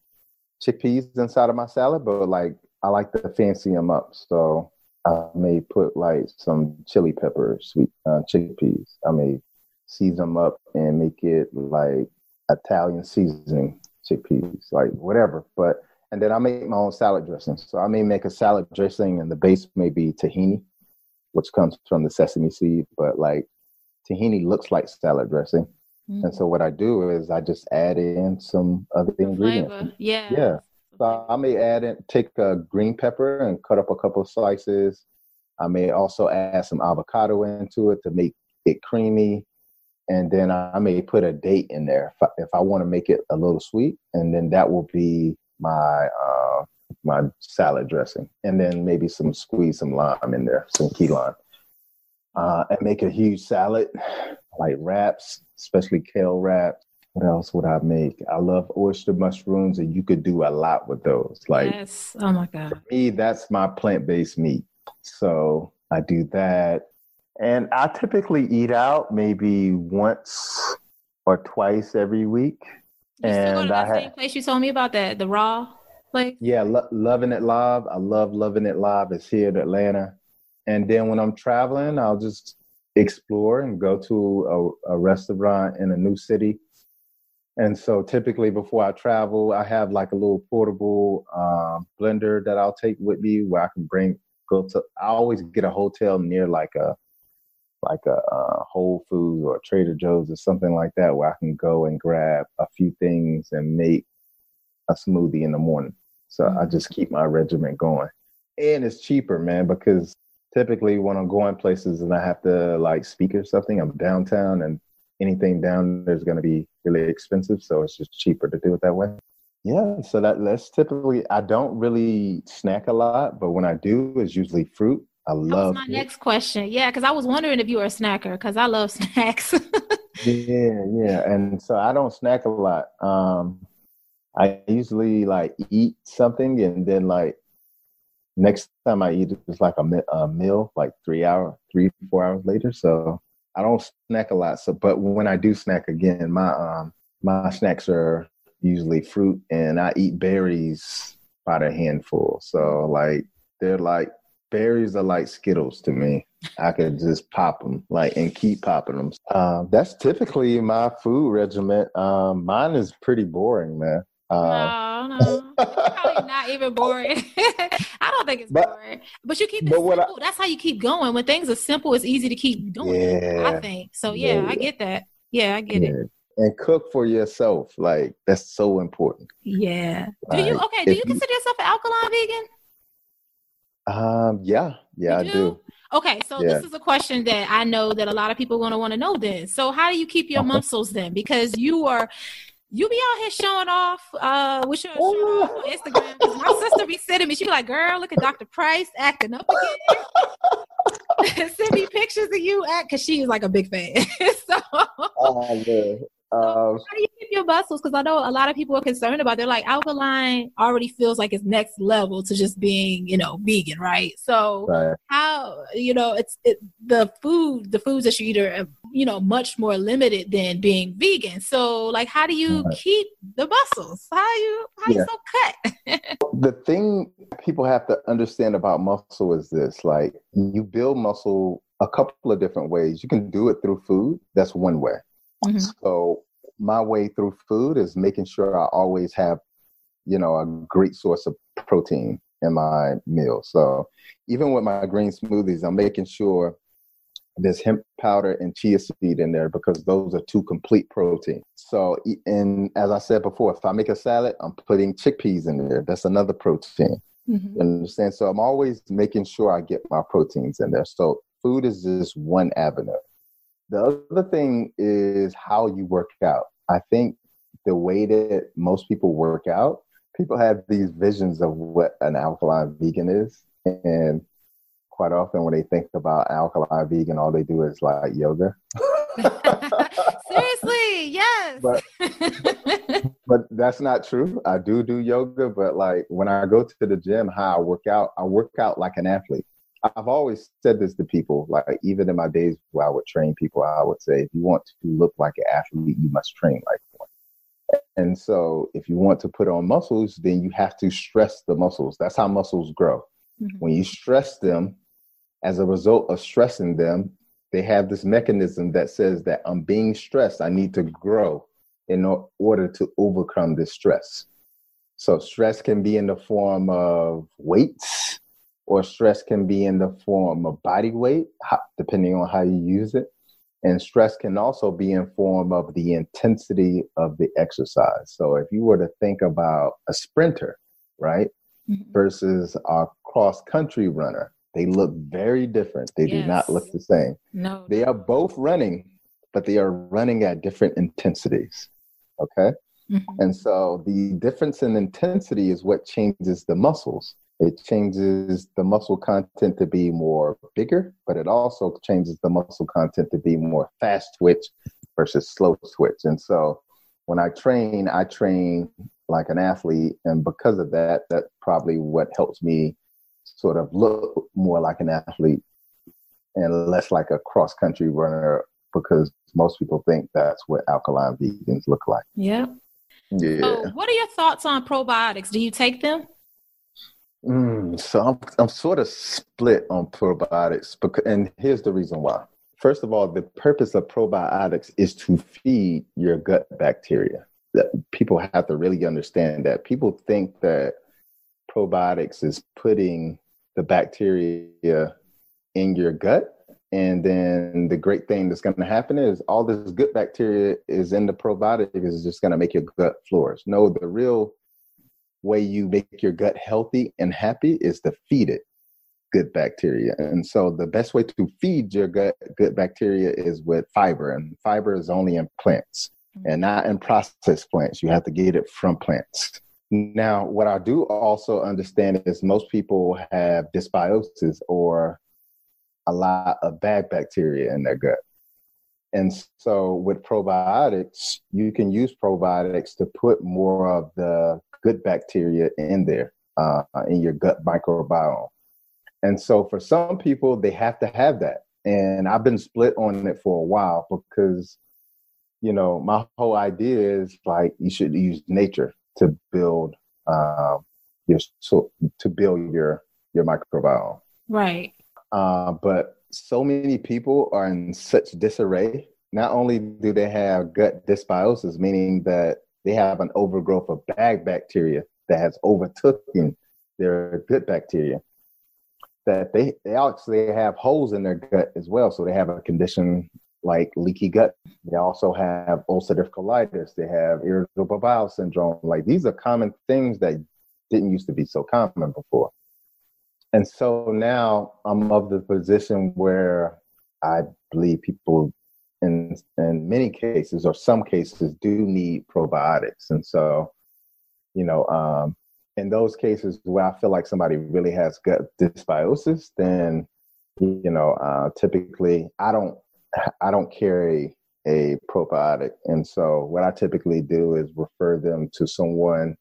chickpeas inside of my salad, but like I like to fancy them up. So I may put like some chili pepper, sweet uh, chickpeas. I may season them up and make it like Italian seasoning chickpeas, like whatever. But and then I make my own salad dressing. So I may make a salad dressing, and the base may be tahini, which comes from the sesame seed. But like tahini looks like salad dressing, and so what I do is I just add in some other ingredients. Flavor. Yeah. Yeah. So I may add in, take a green pepper and cut up a couple of slices. I may also add some avocado into it to make it creamy. And then I may put a date in there if I, if I want to make it a little sweet. And then that will be my uh, my salad dressing. And then maybe some squeeze some lime in there, some key lime. Uh, and make a huge salad, like wraps, especially kale wraps. What else would I make? I love oyster mushrooms, and you could do a lot with those. Like yes. Oh my God. me, that's my plant-based meat. So I do that, and I typically eat out maybe once or twice every week. You still go And to I that ha- same place you told me about that, the raw place? Yeah, lo- Lov'n It Live. I love Lov'n It Live. It's here in Atlanta, and then when I'm traveling, I'll just explore and go to a, a restaurant in a new city And so typically before I travel, I have like a little portable um, blender that I'll take with me where I can bring go to. I always get a hotel near like a like a, a Whole Foods or Trader Joe's or something like that where I can go and grab a few things and make a smoothie in the morning. So I mm-hmm. just keep my regiment going, and it's cheaper, man, because typically when I'm going places and I have to like speak or something, I'm downtown and anything down there's going to be really expensive. So it's just cheaper to do it that way. Yeah. So that that's typically, I don't really snack a lot, but when I do, it's usually fruit. I love my it. next question. Yeah. Cause I was wondering if you were a snacker cause I love snacks. yeah. Yeah. And so I don't snack a lot. Um, I usually like eat something and then like next time I eat it's like a, a meal, like three hour, three four hours later. So I don't snack a lot. So, but when I do snack again, my um my snacks are usually fruit, and I eat berries by the handful. So like they're like berries are like Skittles to me. I could just pop them like and keep popping them. Uh, that's typically my food regimen. Um, mine is pretty boring, man. Uh, no, no, probably not even boring. I don't think it's but, boring, but you keep it simple. I, That's how you keep going. When things are simple, it's easy to keep doing. Yeah, I think so. Yeah, yeah, I get that. Yeah, I get yeah. it. And cook for yourself, like that's so important. Yeah. Like, do you okay? Do you, you consider yourself an alkaline vegan? Um. Yeah. Yeah, do? I do. Okay, so yeah. this is a question that I know that a lot of people are going to want to know. Then, so how do you keep your muscles then? Because you are you be out here showing off uh with your on Instagram. My sister be sending me, she be like, girl, look at Dr. Price acting up again. Send me pictures of you act because she is like a big fan. so oh, man. Um, how do you your muscles? Because I know a lot of people are concerned about. They're like alkaline already feels like it's next level to just being, you know, vegan, right? So right. how you know it's it, the food, the foods that you eat are you know much more limited than being vegan. So like, how do you right. keep the muscles? How you how yeah. you so cut? the thing people have to understand about muscle is this: like you build muscle a couple of different ways. You can do it through food. That's one way Mm-hmm. So my way through food is making sure I always have, you know, a great source of protein in my meal. So even with my green smoothies, I'm making sure there's hemp powder and chia seed in there because those are two complete protein. So, and as I said before, if I make a salad, I'm putting chickpeas in there. That's another protein. Mm-hmm. You understand? So I'm always making sure I get my proteins in there. So food is just one avenue. The other thing is how you work out. I think the way that most people work out, people have these visions of what an alkaline vegan is. And quite often when they think about alkaline vegan, all they do is like yoga. Seriously, yes. But, but that's not true. I do do yoga, but like when I go to the gym, how I work out, I work out like an athlete. I've always said this to people, like even in my days where I would train people, I would say, if you want to look like an athlete, you must train like one. And so if you want to put on muscles, then you have to stress the muscles. That's how muscles grow. Mm-hmm. When you stress them, as a result of stressing them, they have this mechanism that says that I'm being stressed. I need to grow in order to overcome this stress. So stress can be in the form of weights or stress can be in the form of body weight, depending on how you use it. And stress can also be in form of the intensity of the exercise. So if you were to think about a sprinter, right, mm-hmm. versus a cross country runner, they look very different. They yes. do not look the same. No. They are both running, but they are running at different intensities. Okay? Mm-hmm. And so the difference in intensity is what changes the muscles. It changes the muscle content to be more bigger, but it also changes the muscle content to be more fast twitch versus slow twitch. And so when I train, I train like an athlete. And because of that, that's probably what helps me sort of look more like an athlete and less like a cross country runner because most people think that's what alkaline vegans look like. Yeah. Yeah. So what are your thoughts on probiotics? Do you take them? Mm, so I'm I'm sort of split on probiotics, because, and here's the reason why. First of all, the purpose of probiotics is to feed your gut bacteria. That people have to really understand that people think that probiotics is putting the bacteria in your gut and then the great thing that's going to happen is all this good bacteria is in the probiotic is just going to make your gut flourish no the real way you make your gut healthy and happy is to feed it good bacteria. And so the best way to feed your gut good bacteria is with fiber. And fiber is only in plants mm-hmm. and not in processed plants. You have to get it from plants. Now, what I do also understand is most people have dysbiosis or a lot of bad bacteria in their gut. And so with probiotics, you can use probiotics to put more of the good bacteria in there uh, in your gut microbiome. And so for some people, they have to have that. And I've been split on it for a while because, you know, my whole idea is like you should use nature to build uh, your so to build your your microbiome. Right. Uh, but so many people are in such disarray. Not only do they have gut dysbiosis, meaning that they have an overgrowth of bad bacteria that has overtaken their good bacteria, that they, they actually have holes in their gut as well. So they have a condition like leaky gut. They also have ulcerative colitis. They have irritable bowel syndrome. Like these are common things that didn't used to be so common before. And so now I'm of the position where I believe people in in many cases or some cases do need probiotics. And so, you know, um, in those cases where I feel like somebody really has gut dysbiosis, then you know, uh, typically I don't I don't carry a probiotic, and so what I typically do is refer them to someone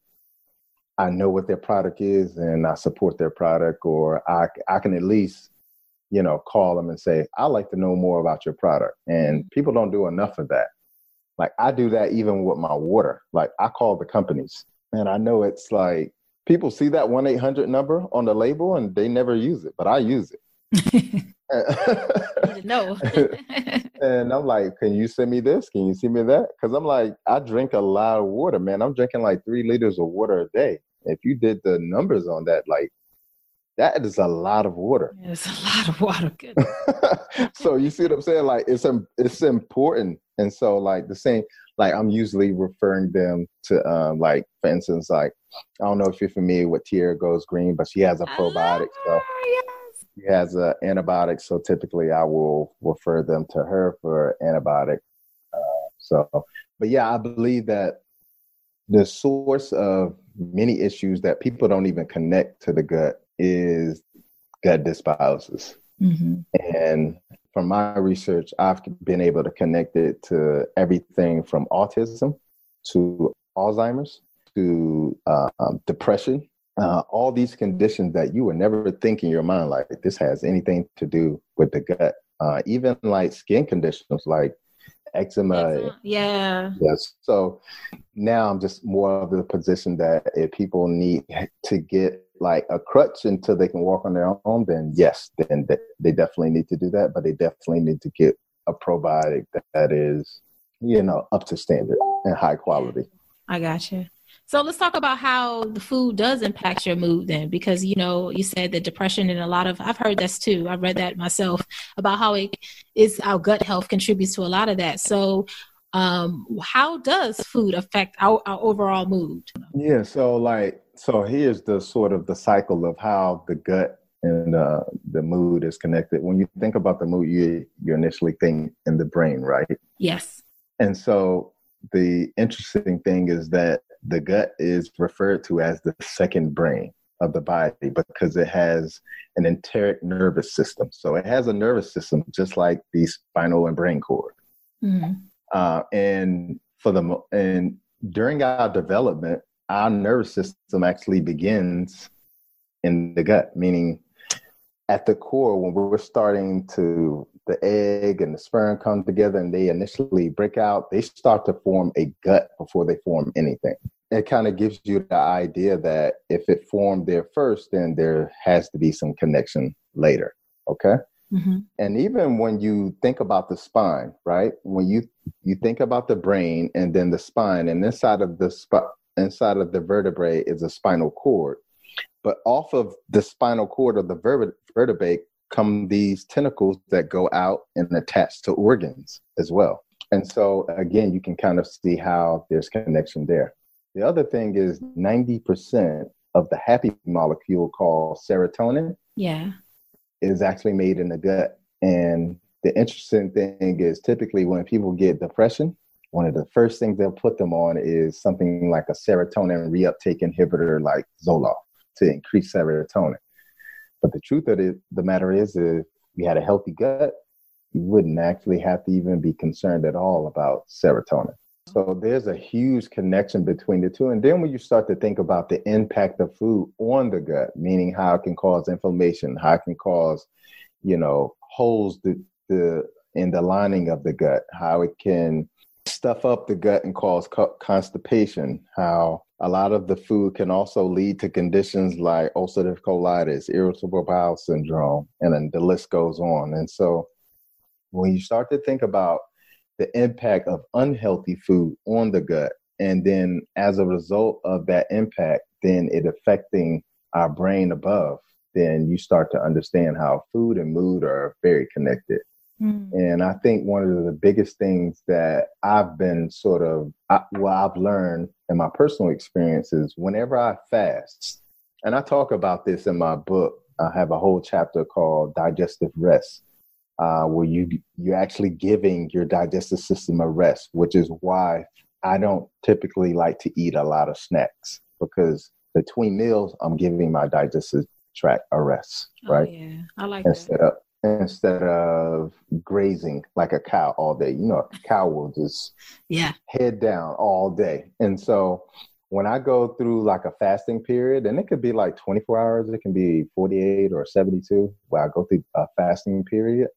I know what their product is, and I support their product, or I I can at least you know call them and say I'd like to know more about your product, and people don't do enough of that. Like I do that even with my water. Like I call the companies, and I know it's like people see that 1-800 number on the label and they never use it but i use it. No and i'm like can you send me this? Can you send me that? Because i'm like i drink a lot of water man. I'm drinking like three liters of water a day. If you did the numbers on that like that is a lot of water. It's a lot of water. Good. so you see what I'm saying? Like it's it's important, and so like the same. Like I'm usually referring them to um like for instance like I don't know if you're familiar with Tierra Goes Green, but she has a probiotic. So yes. she has an antibiotic. So typically I will refer them to her for antibiotic. Uh, so, but yeah, I believe that the source of many issues that people don't even connect to the gut is gut dysbiosis. Mm-hmm. And from my research, I've been able to connect it to everything from autism to Alzheimer's to uh, um, depression, uh, all these conditions that you would never think in your mind like this has anything to do with the gut. Uh, even like skin conditions like eczema. Yeah. Yes. So now I'm just more of the position that if people need to get like a crutch until they can walk on their own, then yes, then they definitely need to do that. But they definitely need to get a probiotic that is, you know, up to standard and high quality. I got you. So let's talk about how the food does impact your mood then, because you know you said that depression and a lot of I've heard this too. I've read that myself about how it is our gut health contributes to a lot of that. So um, how does food affect our, our overall mood? Yeah, so like so here's the sort of the cycle of how the gut and uh, the mood is connected. When you think about the mood, you you initially think in the brain, right? Yes. And so the interesting thing is that the gut is referred to as the second brain of the body because it has an enteric nervous system. So it has a nervous system just like the spinal and brain cord. Mm-hmm. Uh, and for the and during our development, our nervous system actually begins in the gut, meaning at the core when we're starting to the egg and the sperm come together and they initially break out, they start to form a gut before they form anything. It kind of gives you the idea that if it formed there first, then there has to be some connection later. Okay. Mm-hmm. And even when you think about the spine, right? When you you think about the brain and then the spine, and inside of the sp- inside of the vertebrae is a spinal cord. But off of the spinal cord of the ver- vertebrae come these tentacles that go out and attach to organs as well. And so again, you can kind of see how there's connection there. The other thing is 90% of the happy molecule called serotonin. Yeah. Is actually made in the gut. And the interesting thing is typically when people get depression, one of the first things they'll put them on is something like a serotonin reuptake inhibitor like Zoloft to increase serotonin. But the truth of it, the matter is, if you had a healthy gut, you wouldn't actually have to even be concerned at all about serotonin. So there's a huge connection between the two. And then when you start to think about the impact of food on the gut, meaning how it can cause inflammation, how it can cause, you know, holes the, the in the lining of the gut, how it can stuff up the gut and cause co- constipation, how a lot of the food can also lead to conditions like ulcerative colitis, irritable bowel syndrome, and then the list goes on. And so when you start to think about the impact of unhealthy food on the gut, and then as a result of that impact, then it affecting our brain above, then you start to understand how food and mood are very connected. Mm. And I think one of the biggest things that I've been sort of, I, well, I've learned in my personal experiences, whenever I fast, and I talk about this in my book, I have a whole chapter called Digestive Rest, uh, where you you're actually giving your digestive system a rest, which is why I don't typically like to eat a lot of snacks because between meals I'm giving my digestive tract a rest, oh, right? Yeah, I like instead that. Of, instead of grazing like a cow all day. You know, a cow will just yeah head down all day. And so when I go through like a fasting period, and it could be like 24 hours, it can be 48 or 72, where I go through a fasting period.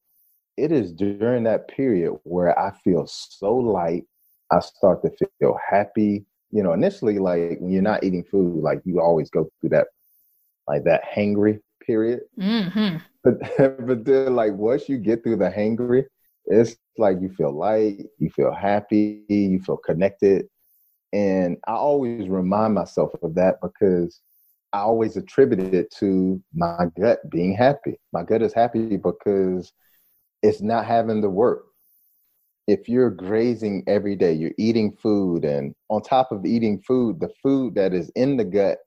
It is during that period where I feel so light. I start to feel happy. You know, initially, like when you're not eating food, like you always go through that, like that hangry period. Mm-hmm. But but then like once you get through the hangry, it's like you feel light, you feel happy, you feel connected. And I always remind myself of that because I always attribute it to my gut being happy. My gut is happy because it's not having to work. If you're grazing every day, you're eating food, and on top of eating food, the food that is in the gut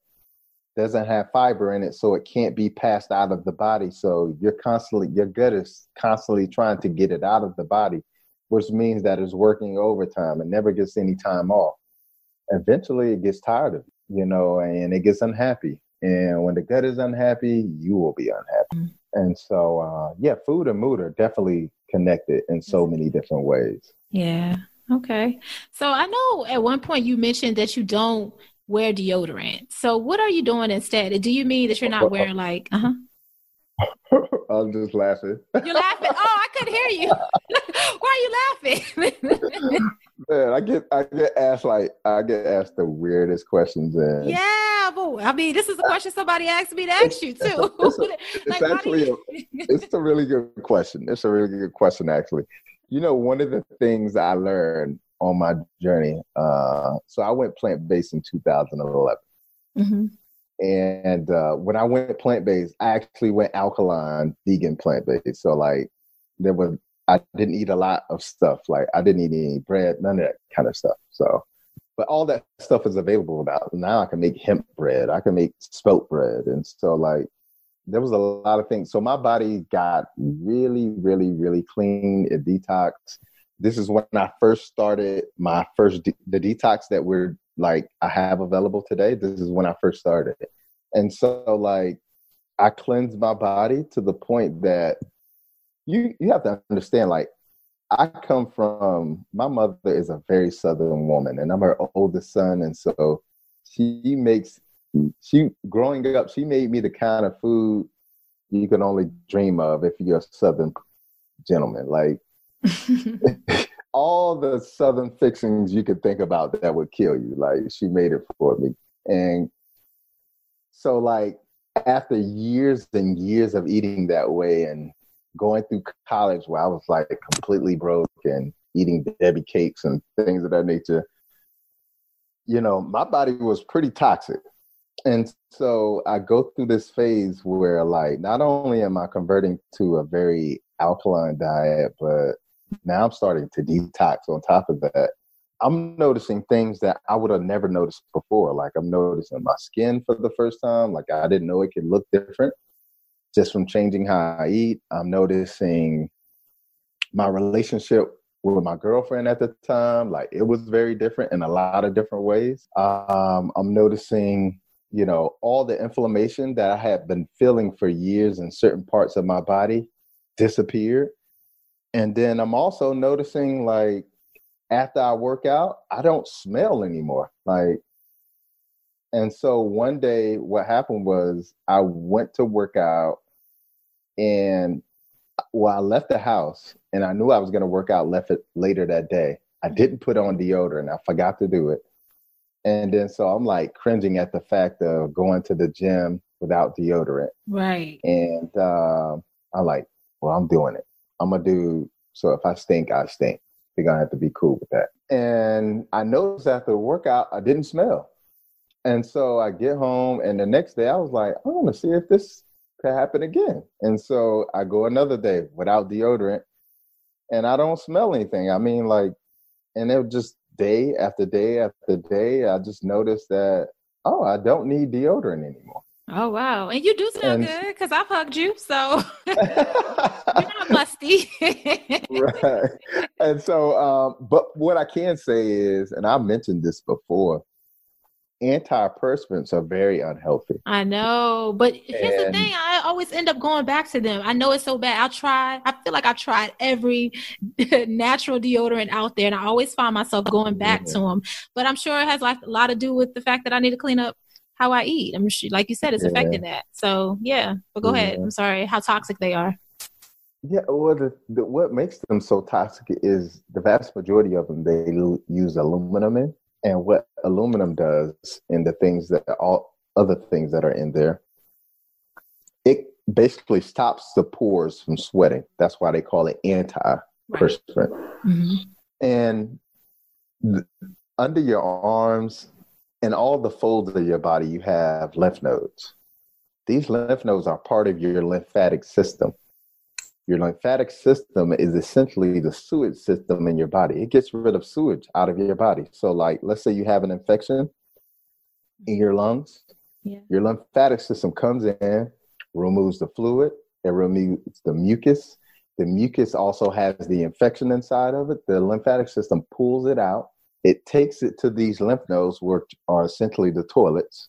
doesn't have fiber in it, so it can't be passed out of the body. So you're constantly, your gut is constantly trying to get it out of the body, which means that it's working overtime and never gets any time off. Eventually, it gets tired of you, you know, and it gets unhappy. And when the gut is unhappy, you will be unhappy. Mm-hmm. And so, uh, yeah, food and mood are definitely connected in so many different ways. Yeah. Okay. So I know at one point you mentioned that you don't wear deodorant. So what are you doing instead? Do you mean that you're not wearing like uh huh? I'm just laughing. You're laughing. Oh, I couldn't hear you. Why are you laughing? Man, I get I get asked like I get asked the weirdest questions and Yeah, I mean this is a question somebody asked me to ask you too. it's, a, it's like, actually you... a, it's a really good question. It's a really good question actually. You know, one of the things I learned on my journey. Uh, so I went plant based in 2011. Mm-hmm. And uh, when I went plant based, I actually went alkaline, vegan plant based. So like there was, I didn't eat a lot of stuff. Like I didn't eat any bread, none of that kind of stuff. So, but all that stuff is available now. Now I can make hemp bread. I can make spelt bread, and so like there was a lot of things. So my body got really, really, really clean. It detoxed this is when I first started my first de- the detox that we're like I have available today. This is when I first started, and so like I cleansed my body to the point that you you have to understand like I come from my mother is a very southern woman, and I'm her oldest son, and so she makes she growing up she made me the kind of food you can only dream of if you're a southern gentleman like all the southern fixings you could think about that would kill you. Like she made it for me. And so like after years and years of eating that way and going through college where I was like completely broke and eating Debbie cakes and things of that nature, you know, my body was pretty toxic. And so I go through this phase where, like, not only am I converting to a very alkaline diet, but now I'm starting to detox on top of that. I'm noticing things that I would have never noticed before. Like, I'm noticing my skin for the first time. Like, I didn't know it could look different just from changing how I eat. I'm noticing my relationship with my girlfriend at the time. Like, it was very different in a lot of different ways. Um, I'm noticing you know, all the inflammation that I had been feeling for years in certain parts of my body disappeared. And then I'm also noticing like after I work out, I don't smell anymore. Like, and so one day what happened was I went to work out and well, I left the house and I knew I was going to work out left it later that day. I didn't put on deodorant. I forgot to do it. And then so I'm like cringing at the fact of going to the gym without deodorant. Right. And uh, I'm like, well, I'm doing it. I'm gonna do so if I stink, I stink. They're gonna have to be cool with that. And I noticed after the workout, I didn't smell. And so I get home, and the next day I was like, I want to see if this could happen again. And so I go another day without deodorant, and I don't smell anything. I mean, like, and it was just day after day after day, I just noticed that, oh, I don't need deodorant anymore. Oh wow! And you do smell and, good because I've hugged you, so you're not musty. right. And so, um, but what I can say is, and I mentioned this before, antiperspirants are very unhealthy. I know, but here's and, the thing: I always end up going back to them. I know it's so bad. I try. I feel like I tried every natural deodorant out there, and I always find myself going back yeah. to them. But I'm sure it has like a lot to do with the fact that I need to clean up how I eat. I'm sure, like you said, it's yeah. affecting that. So yeah, but go yeah. ahead. I'm sorry. How toxic they are. Yeah, well, the, the, what makes them so toxic is the vast majority of them they use aluminum in. And what aluminum does and the things that all other things that are in there, it basically stops the pores from sweating. That's why they call it anti-perspirant. Mm-hmm. And th- under your arms and all the folds of your body, you have lymph nodes. These lymph nodes are part of your lymphatic system. Your lymphatic system is essentially the sewage system in your body. It gets rid of sewage out of your body. So, like, let's say you have an infection in your lungs, yeah. your lymphatic system comes in, removes the fluid, it removes the mucus. The mucus also has the infection inside of it. The lymphatic system pulls it out. It takes it to these lymph nodes, which are essentially the toilets,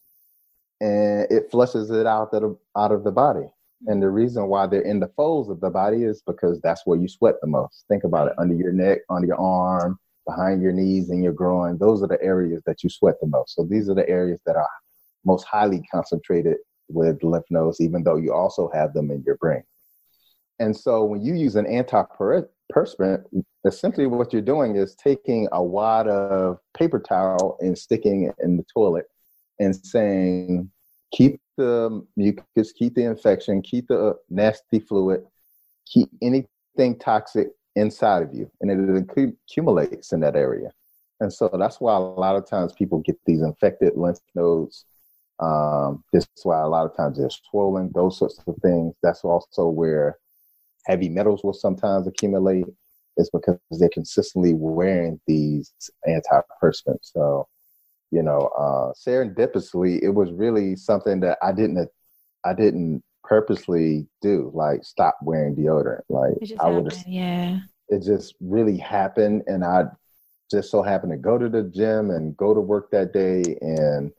and it flushes it out of, out of the body. And the reason why they're in the folds of the body is because that's where you sweat the most. Think about it under your neck, under your arm, behind your knees, and your groin. Those are the areas that you sweat the most. So these are the areas that are most highly concentrated with lymph nodes, even though you also have them in your brain. And so when you use an antiperspirant, essentially what you're doing is taking a wad of paper towel and sticking it in the toilet and saying, keep the mucus, keep the infection, keep the nasty fluid, keep anything toxic inside of you, and it accumulates in that area. And so that's why a lot of times people get these infected lymph nodes. Um, this is why a lot of times they're swollen, those sorts of things. That's also where heavy metals will sometimes accumulate. Is because they're consistently wearing these antiperspirants. So you know, uh, serendipitously, it was really something that I didn't, I didn't purposely do. Like stop wearing deodorant. Like I would, yeah. It just really happened, and I just so happened to go to the gym and go to work that day, and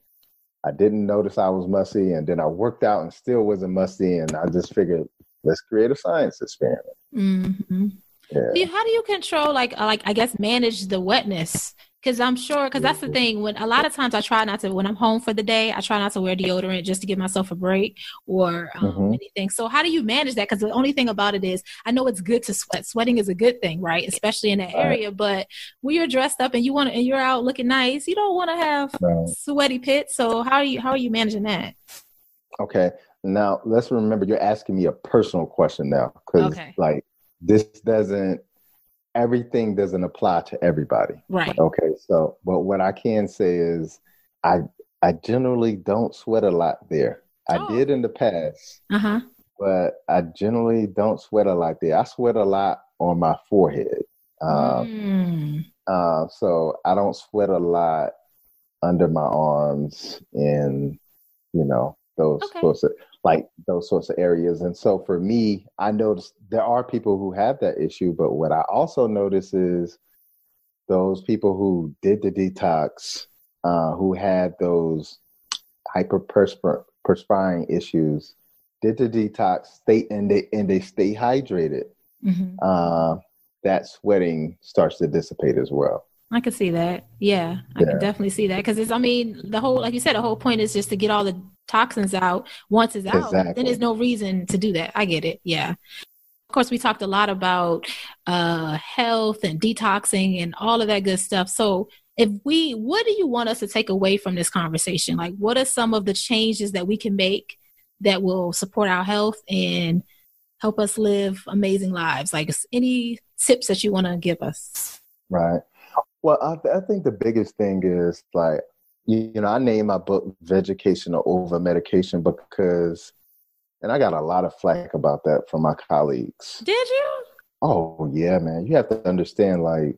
I didn't notice I was musty, and then I worked out and still wasn't musty, and I just figured let's create a science experiment. Mm-hmm. Yeah. How do you control, like, like I guess, manage the wetness? Because I'm sure, because that's the thing. When a lot of times I try not to, when I'm home for the day, I try not to wear deodorant just to give myself a break or um, mm-hmm. anything. So how do you manage that? Because the only thing about it is, I know it's good to sweat. Sweating is a good thing, right? Especially in that area. But when you're dressed up and you want and you're out looking nice, you don't want to have right. sweaty pits. So how are you how are you managing that? Okay, now let's remember you're asking me a personal question now because okay. like this doesn't everything doesn't apply to everybody. Right. Okay. So, but what I can say is, I I generally don't sweat a lot there. I oh. did in the past, uh-huh. but I generally don't sweat a lot there. I sweat a lot on my forehead. Um, mm. uh, so I don't sweat a lot under my arms and you know those okay. sorts of like those sorts of areas. And so for me, I noticed there are people who have that issue, but what I also notice is those people who did the detox, uh, who had those hyperperspiring issues, did the detox, stay and they and they stay hydrated. Mm-hmm. Uh, that sweating starts to dissipate as well. I can see that. Yeah, I yeah. can definitely see that because it's. I mean, the whole, like you said, the whole point is just to get all the toxins out. Once it's out, exactly. then there's no reason to do that. I get it. Yeah. Of course, we talked a lot about uh, health and detoxing and all of that good stuff. So, if we, what do you want us to take away from this conversation? Like, what are some of the changes that we can make that will support our health and help us live amazing lives? Like, any tips that you want to give us? Right. Well, I, th- I think the biggest thing is like you, you know, I named my book "Vegetation Over Medication" because, and I got a lot of flack about that from my colleagues. Did you? Oh yeah, man. You have to understand, like,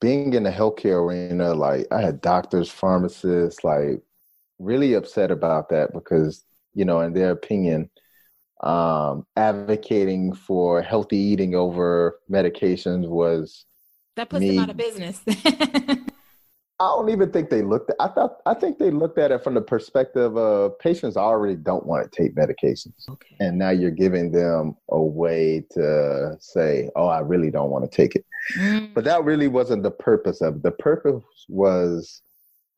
being in the healthcare arena, like, I had doctors, pharmacists, like, really upset about that because, you know, in their opinion, um, advocating for healthy eating over medications was that puts me, them out of business. I don't even think they looked at I thought I think they looked at it from the perspective of patients already don't want to take medications. Okay. And now you're giving them a way to say, "Oh, I really don't want to take it." Mm. But that really wasn't the purpose of it. The purpose was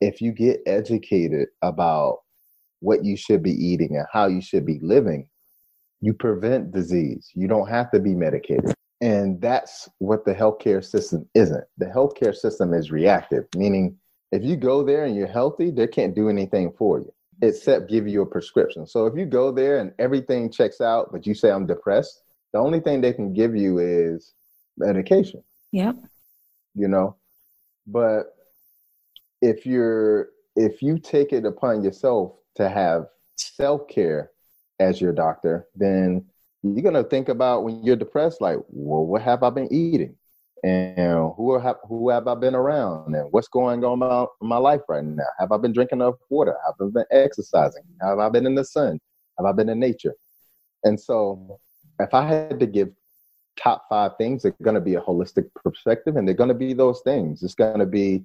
if you get educated about what you should be eating and how you should be living, you prevent disease. You don't have to be medicated. And that's what the healthcare system isn't. The healthcare system is reactive, meaning if you go there and you're healthy, they can't do anything for you except give you a prescription. So if you go there and everything checks out, but you say I'm depressed, the only thing they can give you is medication. Yep. You know, but if you're if you take it upon yourself to have self care as your doctor, then you're gonna think about when you're depressed, like, well, what have I been eating, and who have who have I been around, and what's going on in my, life right now? Have I been drinking enough water? Have I been exercising? Have I been in the sun? Have I been in nature? And so, if I had to give top five things, they're going to be a holistic perspective, and they're going to be those things. It's going to be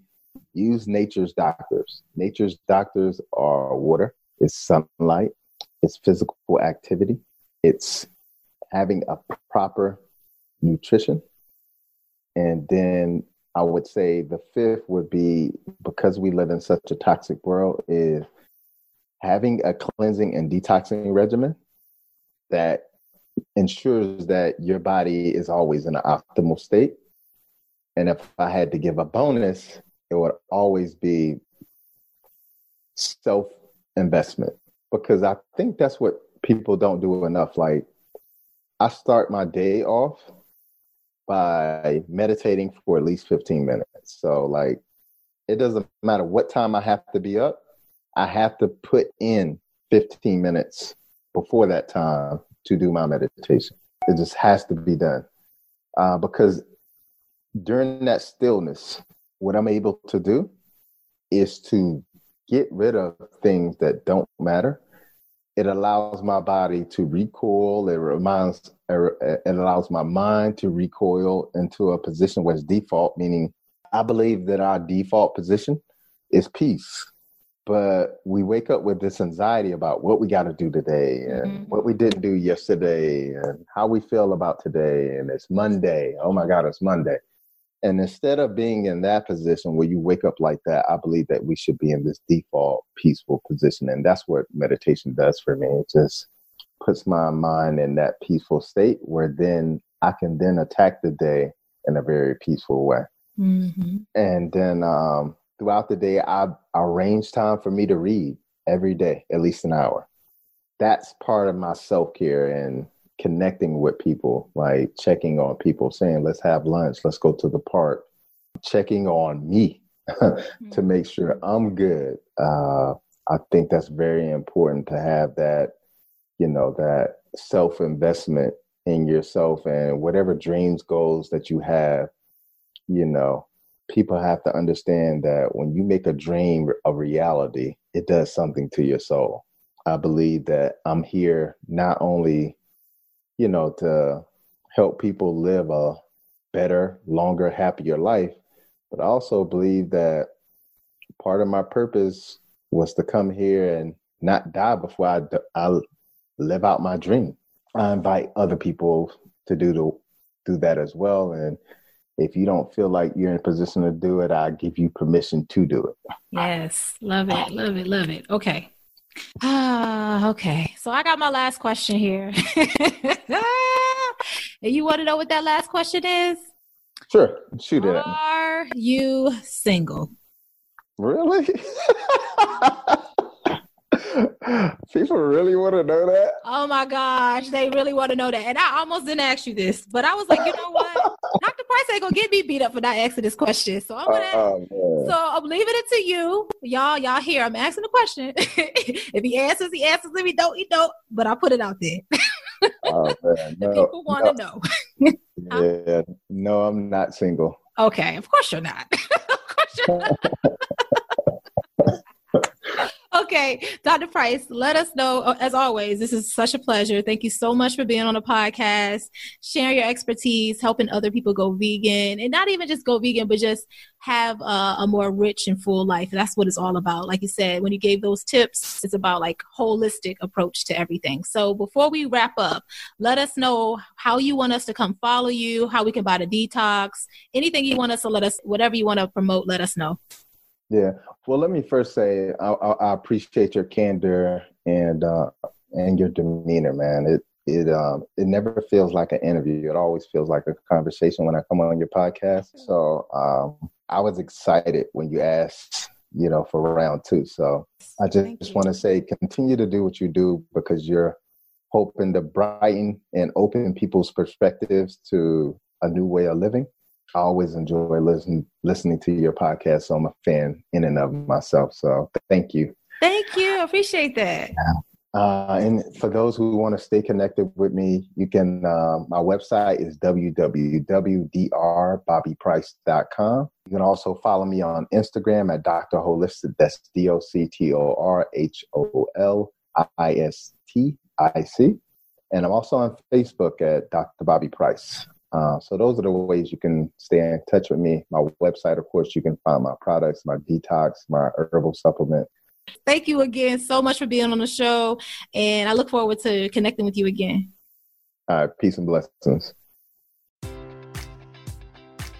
use nature's doctors. Nature's doctors are water, it's sunlight, it's physical activity, it's having a proper nutrition. And then I would say the fifth would be because we live in such a toxic world, is having a cleansing and detoxing regimen that ensures that your body is always in an optimal state. And if I had to give a bonus, it would always be self investment because I think that's what people don't do enough. Like I start my day off by meditating for at least 15 minutes. So like it doesn't matter what time I have to be up, I have to put in 15 minutes before that time to do my meditation. It just has to be done. Uh, because during that stillness, what I'm able to do is to get rid of things that don't matter it allows my body to recoil. It reminds, it allows my mind to recoil into a position where it's default, meaning I believe that our default position is peace. But we wake up with this anxiety about what we got to do today and mm-hmm. what we didn't do yesterday and how we feel about today. And it's Monday. Oh my God, it's Monday. And instead of being in that position where you wake up like that, I believe that we should be in this default peaceful position. And that's what meditation does for me. It just puts my mind in that peaceful state where then I can then attack the day in a very peaceful way. Mm-hmm. And then um, throughout the day, I, I arrange time for me to read every day, at least an hour. that's part of my self care and connecting with people, like checking on people, saying, let's have lunch, let's go to the park, checking on me to Mm-hmm. make sure I'm good. Uh, I think that's very important to have that, you know, that self investment in yourself and whatever dreams, goals that you have, you know, people have to understand that when you make a dream a reality, it does something to your soul. I believe that I'm here not only, you know, to help people live a better, longer, happier life, but I also believe that part of my purpose was to come here and not die before I, I live out my dream. I invite other people to do the, do that as well. And if you don't feel like you're in position to do it, I give you permission to do it. Yes, love it, love it, love it. Okay. Ah, okay. So I got my last question here. you want to know what that last question is? Sure, shoot it. Are you single? Really? People really want to know that? Oh my gosh, they really want to know that. And I almost didn't ask you this, but I was like, you know what? Dr. Price ain't gonna get me beat up for not asking this question. So I'm gonna Oh, so I'm leaving it to you. Y'all, y'all here. I'm asking the question. if he answers, he answers. If he don't, he don't. But I put it out there. oh, man. The No, people want to know. no, yeah, no, I'm not single. Okay, of course you're not. of course you're not. Okay, Dr. Price, let us know. uh, As always, this is such a pleasure. Thank you so much for being on the podcast, sharing your expertise, helping other people go vegan, and not even just go vegan, but just have a, a more rich and full life. That's what it's all about. Like you said, when you gave those tips, it's about like holistic approach to everything. So before we wrap up, let us know how you want us to come follow you, how we can buy the detox, anything you want us to let us, whatever you want to promote, let us know. Yeah. Well, let me first say I, I, I appreciate your candor and uh, and your demeanor, man. It it um it never feels like an interview. It always feels like a conversation when I come on your podcast. So um, I was excited when you asked, you know, for round two. So I just, just want to say, continue to do what you do because you're hoping to brighten and open people's perspectives to a new way of living. I always enjoy listening listening to your podcast, so I'm a fan in and of myself. So thank you. Thank you. I appreciate that. Uh, and for those who want to stay connected with me, you can. Uh, my website is www.drbobbyprice.com. You can also follow me on Instagram at Dr. Holistic. That's D O C T O R H O L I S T I C. And I'm also on Facebook at Dr. Bobby Price. Uh, so those are the ways you can stay in touch with me. My website, of course, you can find my products, my detox, my herbal supplement. Thank you again so much for being on the show. And I look forward to connecting with you again. Uh, peace and blessings.